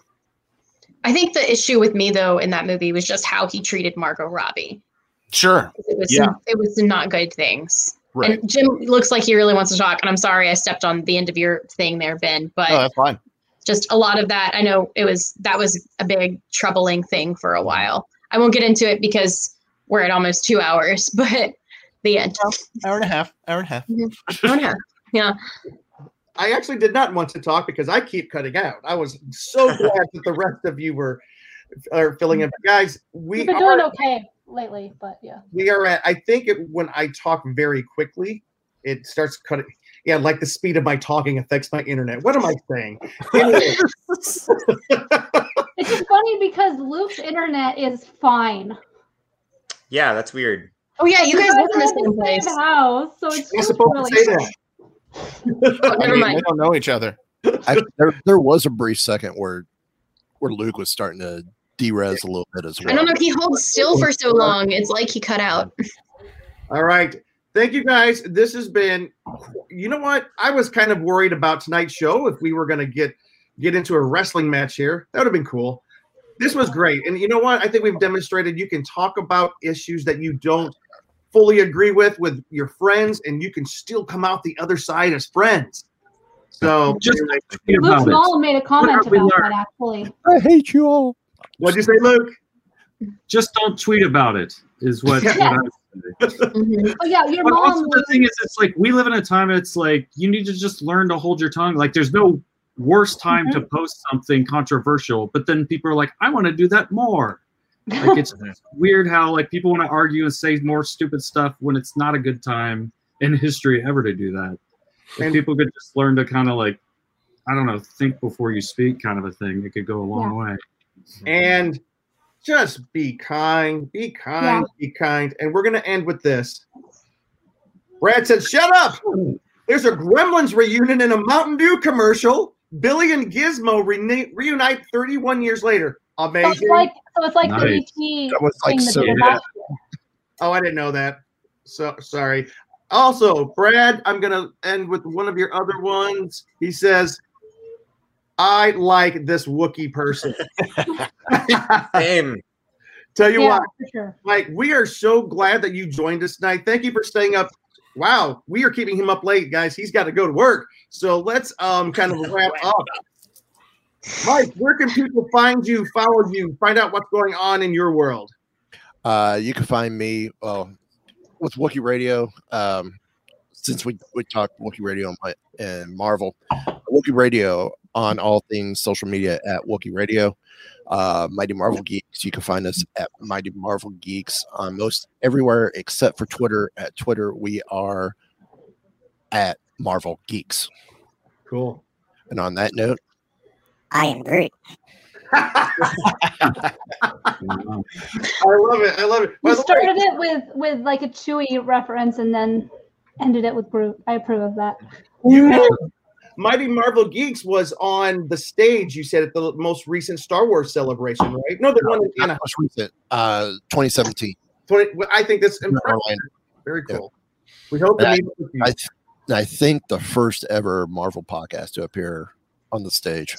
I think the issue with me though in that movie was just how he treated Margot Robbie. Sure. It was Yeah. it was not good things. Right. And Jim looks like he really wants to talk, and I'm sorry I stepped on the end of your thing there, Ben. But Oh, that's fine. just a lot of that. I know it was that was a big troubling thing for a while. I won't get into it because we're at almost two hours, [LAUGHS] but the end. Hour and a half. Hour and a half. Hour and a half. Yeah. I actually did not want to talk because I keep cutting out. I was so [LAUGHS] glad that the rest of you were are filling in. But guys, we We've been are, doing okay lately, but yeah. we are at. I think it, when I talk very quickly, it starts cutting. Yeah, like the speed of my talking affects my internet. What am I saying? Anyway, [LAUGHS] [LAUGHS] It's just funny because Luke's internet is fine. Yeah, that's weird. Oh yeah, you guys live in the same place. same house, so it's You're supposed really to say that. Oh, I never mean, mind. they don't know each other. [LAUGHS] I, there, there was a brief second where where Luke was starting to derez a little bit as well. I don't know. He holds still for so long. It's like he cut out. All right. Thank you guys. This has been you know what? I was kind of worried about tonight's show if we were gonna get get into a wrestling match here. That would have been cool. This was great. And you know what? I think we've demonstrated you can talk about issues that you don't fully agree with with your friends, and you can still come out the other side as friends. So Just anyway, tweet Luke's about it. mom made a comment about that actually. I hate you all. what'd you say, Luke? Just don't tweet about it. Is what. [LAUGHS] Yeah. what I would say. Mhm. Oh yeah, your But also the thing is, it's like we live in a time. It's like you need to just learn to hold your tongue. Like there's no worse time to post something controversial, but then people are like, I want to do that more. Like it's [LAUGHS] weird how like people want to argue and say more stupid stuff when it's not a good time in history ever to do that. If And- people could just learn to kind of like, I don't know, think before you speak, kind of a thing. It could go a long way. and just be kind, be kind, be kind. And we're gonna end with this. Brad said, "Shut up." There's a Gremlins reunion in a Mountain Dew commercial. Billy and Gizmo reuni- reunite 31 years later. Amazing. So it's like so it's like Nice. the ET That was like thing that so they did good. last year. Oh, I didn't know that. So sorry. Also, Brad, I'm gonna end with one of your other ones. He says, "I like this Wookiee person." [LAUGHS] Same. Tell you Yeah, what, for sure. Mike, we are so glad that you joined us tonight. Thank you for staying up. Wow, we are keeping him up late, guys. He's got to go to work. So let's um kind of wrap [LAUGHS] up. Mike, where can people find you, follow you, find out what's going on in your world? Uh, you can find me well with Wookiee Radio. Um, since we we talked Wookiee Radio and, and Marvel, Wookiee Radio on all things social media at Wookiee Radio. Uh, Mighty Marvel Geeks. You can find us at Mighty Marvel Geeks on most everywhere except for Twitter. At Twitter, we are at Marvel Geeks. Cool. And on that note, I am Groot. [LAUGHS] I love it. I love it. By We the way, started it with with like a Chewy reference and then ended it with Groot. I approve of that. you [LAUGHS] know, Mighty Marvel Geeks was on the stage, you said, at the most recent Star Wars celebration, right? No, the one in Anaheim. most recent, uh, 2017 20 I think that's impressive. Orlando. Very Yeah. cool. We hope to I- meet with you. I, th- I think the first ever Marvel podcast to appear on the stage,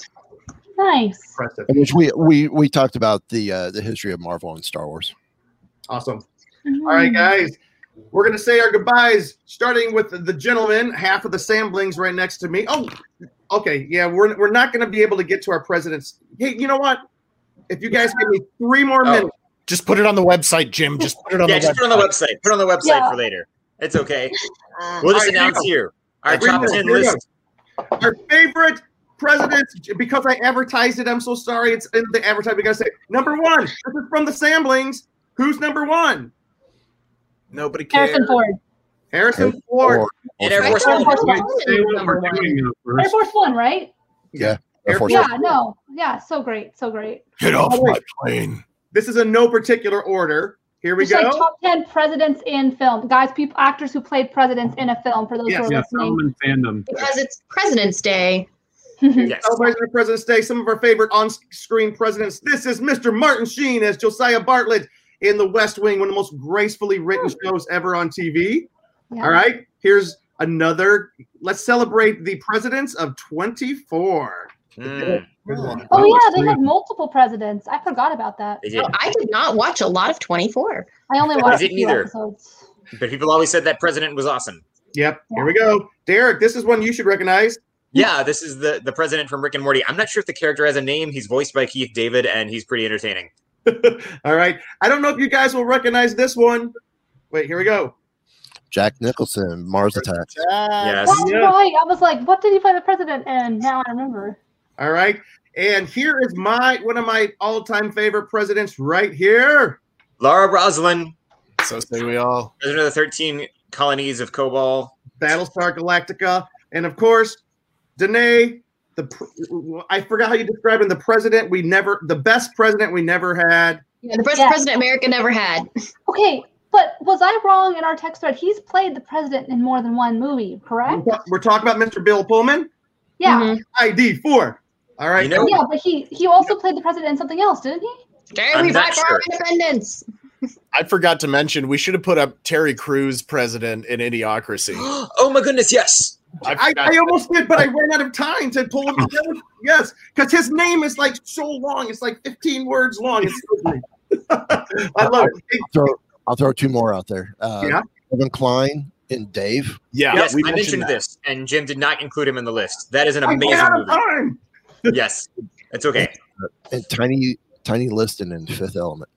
Nice. Impressive. in which we we we talked about the uh, the history of Marvel and Star Wars. Awesome. All right, guys. We're going to say our goodbyes, starting with the gentleman, half of the Samblings right next to me. Oh, okay. Yeah, we're, we're not going to be able to get to our presidents. Hey, you know what? If you guys give me three more Oh. minutes, Just put it on the website, Jim. Just put it on Yeah, the just website. put it on the website. Put it on the website Yeah. for later. It's okay. Uh, we'll just All right, here we announce here our Here top ten here we go. list. our favorite presidents, because I advertised it, I'm so sorry. It's in the advertising. We got to say number one. This is from the Samblings. Who's number one? Nobody cares. Harrison Ford. Harrison Ford. Or- And Air Force One. Air Force One say is what number we're one. doing Air. Force One, right? Yeah, Air Air Force Yeah, One. no. Yeah, so great. So great. Get off Oh, my plane. This is in no particular order. Here we It's go. like top 10 presidents in film. Guys, people, actors who played presidents in a film, for those Yes. who are Yeah, listening. film and fandom. Because it's President's Day. [LAUGHS] Yes. Celebrating the President's Day, some of our favorite on-screen presidents. This is Mr. Martin Sheen as Josiah Bartlet in The West Wing, one of the most gracefully written shows ever on TV. Yeah. All right, here's another. Let's celebrate the presidents of 24. Mm. Oh yeah, they had multiple presidents. I forgot about that. Did. Oh, I did not watch a lot of 24. I only watched a didn't either. episodes. But people always said that president was awesome. Yep. Here we go. Derek, this is one you should recognize. Yeah, this is the the president from Rick and Morty. I'm not sure if the character has a name. He's voiced by Keith David, and he's pretty entertaining. [LAUGHS] All right. I don't know if you guys will recognize this one. Wait, here we go. Jack Nicholson, Mars Attacks. Yes. That's Yeah. right. I was like, what did he play the president in? Now I remember. All right. And here is my one of my all-time favorite presidents right here. Laura Roslin, So say we all. president of the 13 colonies of Kobol. Battlestar Galactica, and of course, Danae. The I forgot how you describe him. The president we never, the best president we never had. Yeah, the best Yeah. president America never had. Okay, but was I wrong in our text thread? He's played the president in more than one movie, correct? We're talking about Mr. Bill Pullman. Yeah. Mhm. ID four. All right. You know- Yeah, but he he also played the president in something else, didn't he? Today I'm we not fight for our independence. I forgot to mention we should have put up Terry Crews president in Idiocracy. [GASPS] oh my goodness, yes. I, forgot- I almost did, but I ran out of time to pull him together. Yes, because his name is like so long. It's like 15 words long. It's so. [LAUGHS] I love it. I'll throw, I'll throw two more out there. Uh, Yeah. Kevin Kline and Dave. yeah, yes, we I mentioned that. this, and Jim did not include him in the list. That is an I ran amazing out of movie. time. Yes, it's okay. and Tiny Tiny Lister in Fifth Element.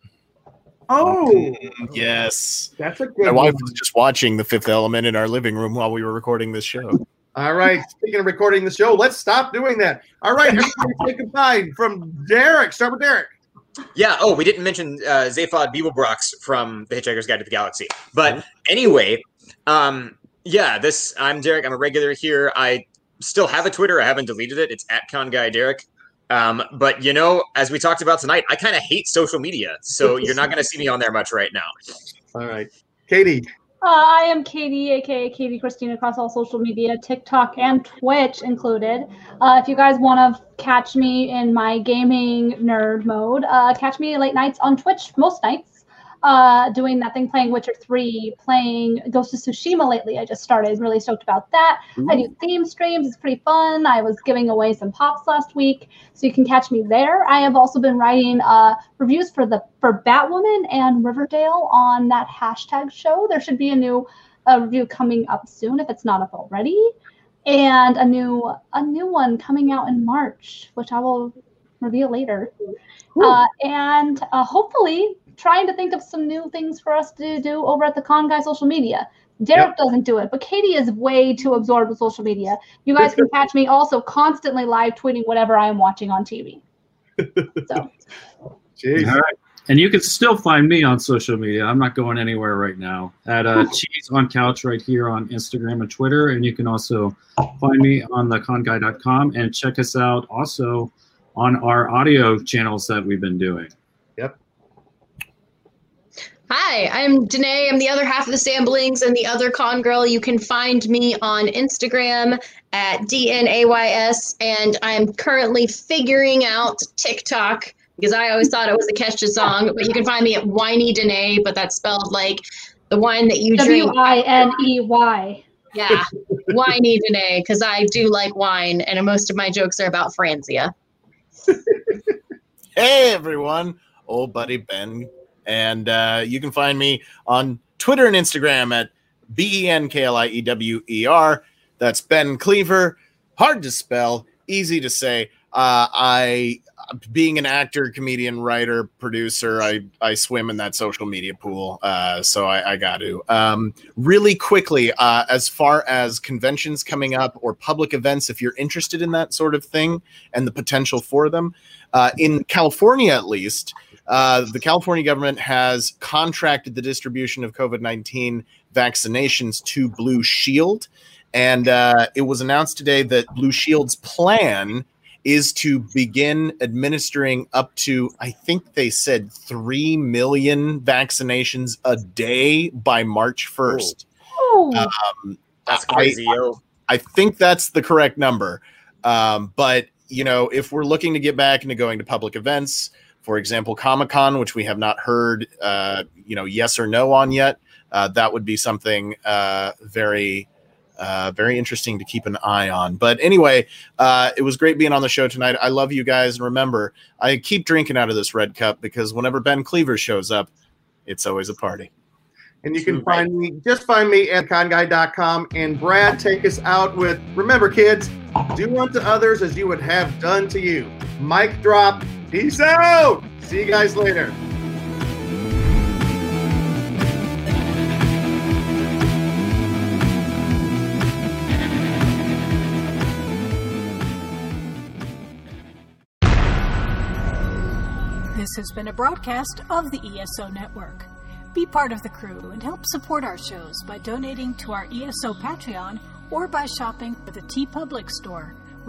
Oh, Yes. that's a good My one. wife was just watching The Fifth Element in our living room while we were recording this show. All right. Speaking of recording the show, let's stop doing that. All right, everybody say goodbye from Derek. Start with Derek. Yeah. Oh, we didn't mention uh, Zaphod Beeblebrox from The Hitchhiker's Guide to the Galaxy. But anyway, um, yeah, this I'm Derek. I'm a regular here. I still have a Twitter. I haven't deleted it. It's at Con Guy Derek. Um, but you know, as we talked about tonight, I kind of hate social media, so [LAUGHS] you're not going to see me on there much right now. All right. Katie. Uh, I am Katie, aka Katie Christine, across all social media, TikTok and Twitch included. Uh, if you guys want to catch me in my gaming nerd mode, uh, catch me late nights on Twitch, most nights, uh, doing nothing, playing Witcher 3, playing Ghost of Tsushima lately. I just started, really stoked about that. I do theme streams, it's pretty fun. I was giving away some pops last week, so you can catch me there. I have also been writing uh, reviews for the for Batwoman and Riverdale on that hashtag show. There should be a new uh, review coming up soon if it's not up already, and a new a new one coming out in March, which I will reveal later. Uh, and uh, hopefully, trying to think of some new things for us to do over at the Con Guy social media. Derek doesn't do it, but Katie is way too absorbed with social media. You guys can [LAUGHS] catch me also constantly live tweeting whatever I am watching on TV. So [LAUGHS] Jeez. All right. And you can still find me on social media. I'm not going anywhere right now. At uh, [LAUGHS] Cheese on Couch right here on Instagram and Twitter. And you can also find me on theconguy.com and check us out also on our audio channels that we've been doing. Yep. Hi, I'm Danae. I'm the other half of the Samblings and the other con girl. You can find me on Instagram at DNAYS, and I'm currently figuring out TikTok because I always thought it was a Kesha song, but you can find me at Whiny Danae, but that's spelled like the wine that you W drink. I N E Y. Yeah, Whiny Danae, because I do like wine, and most of my jokes are about Franzia. [LAUGHS] Hey everyone, old buddy Ben, and uh, you can find me on Twitter and Instagram at B E N K L I E W E R. That's Ben Kliewer. Hard to spell, easy to say. Uh, I, being an actor, comedian, writer, producer, I I swim in that social media pool. Uh, so I, I got to. Um, really quickly, uh, as far as conventions coming up or public events, if you're interested in that sort of thing and the potential for them, uh, in California, at least, uh, the California government has contracted the distribution of COVID 19 vaccinations to Blue Shield. And uh, it was announced today that Blue Shield's plan is to begin administering up to, I think they said, 3 million vaccinations a day by March 1st. Ooh. Um, That's I- crazy, yo. I think that's the correct number. Um, but you know, if we're looking to get back into going to public events, for example, Comic Con, which we have not heard, uh, you know, yes or no on yet, uh, that would be something uh, very Uh, very interesting to keep an eye on. But anyway, uh, it was great being on the show tonight. I love you guys. And remember, I keep drinking out of this red cup because whenever Ben Kliewer shows up, it's always a party. And you can find me, just find me at conguy.com. And Brad, take us out with remember, kids, do unto others as you would have done to you. Mic drop. Peace out. See you guys later. This has been a broadcast of the ESO Network. Be part of the crew and help support our shows by donating to our ESO Patreon or by shopping at the TeePublic store,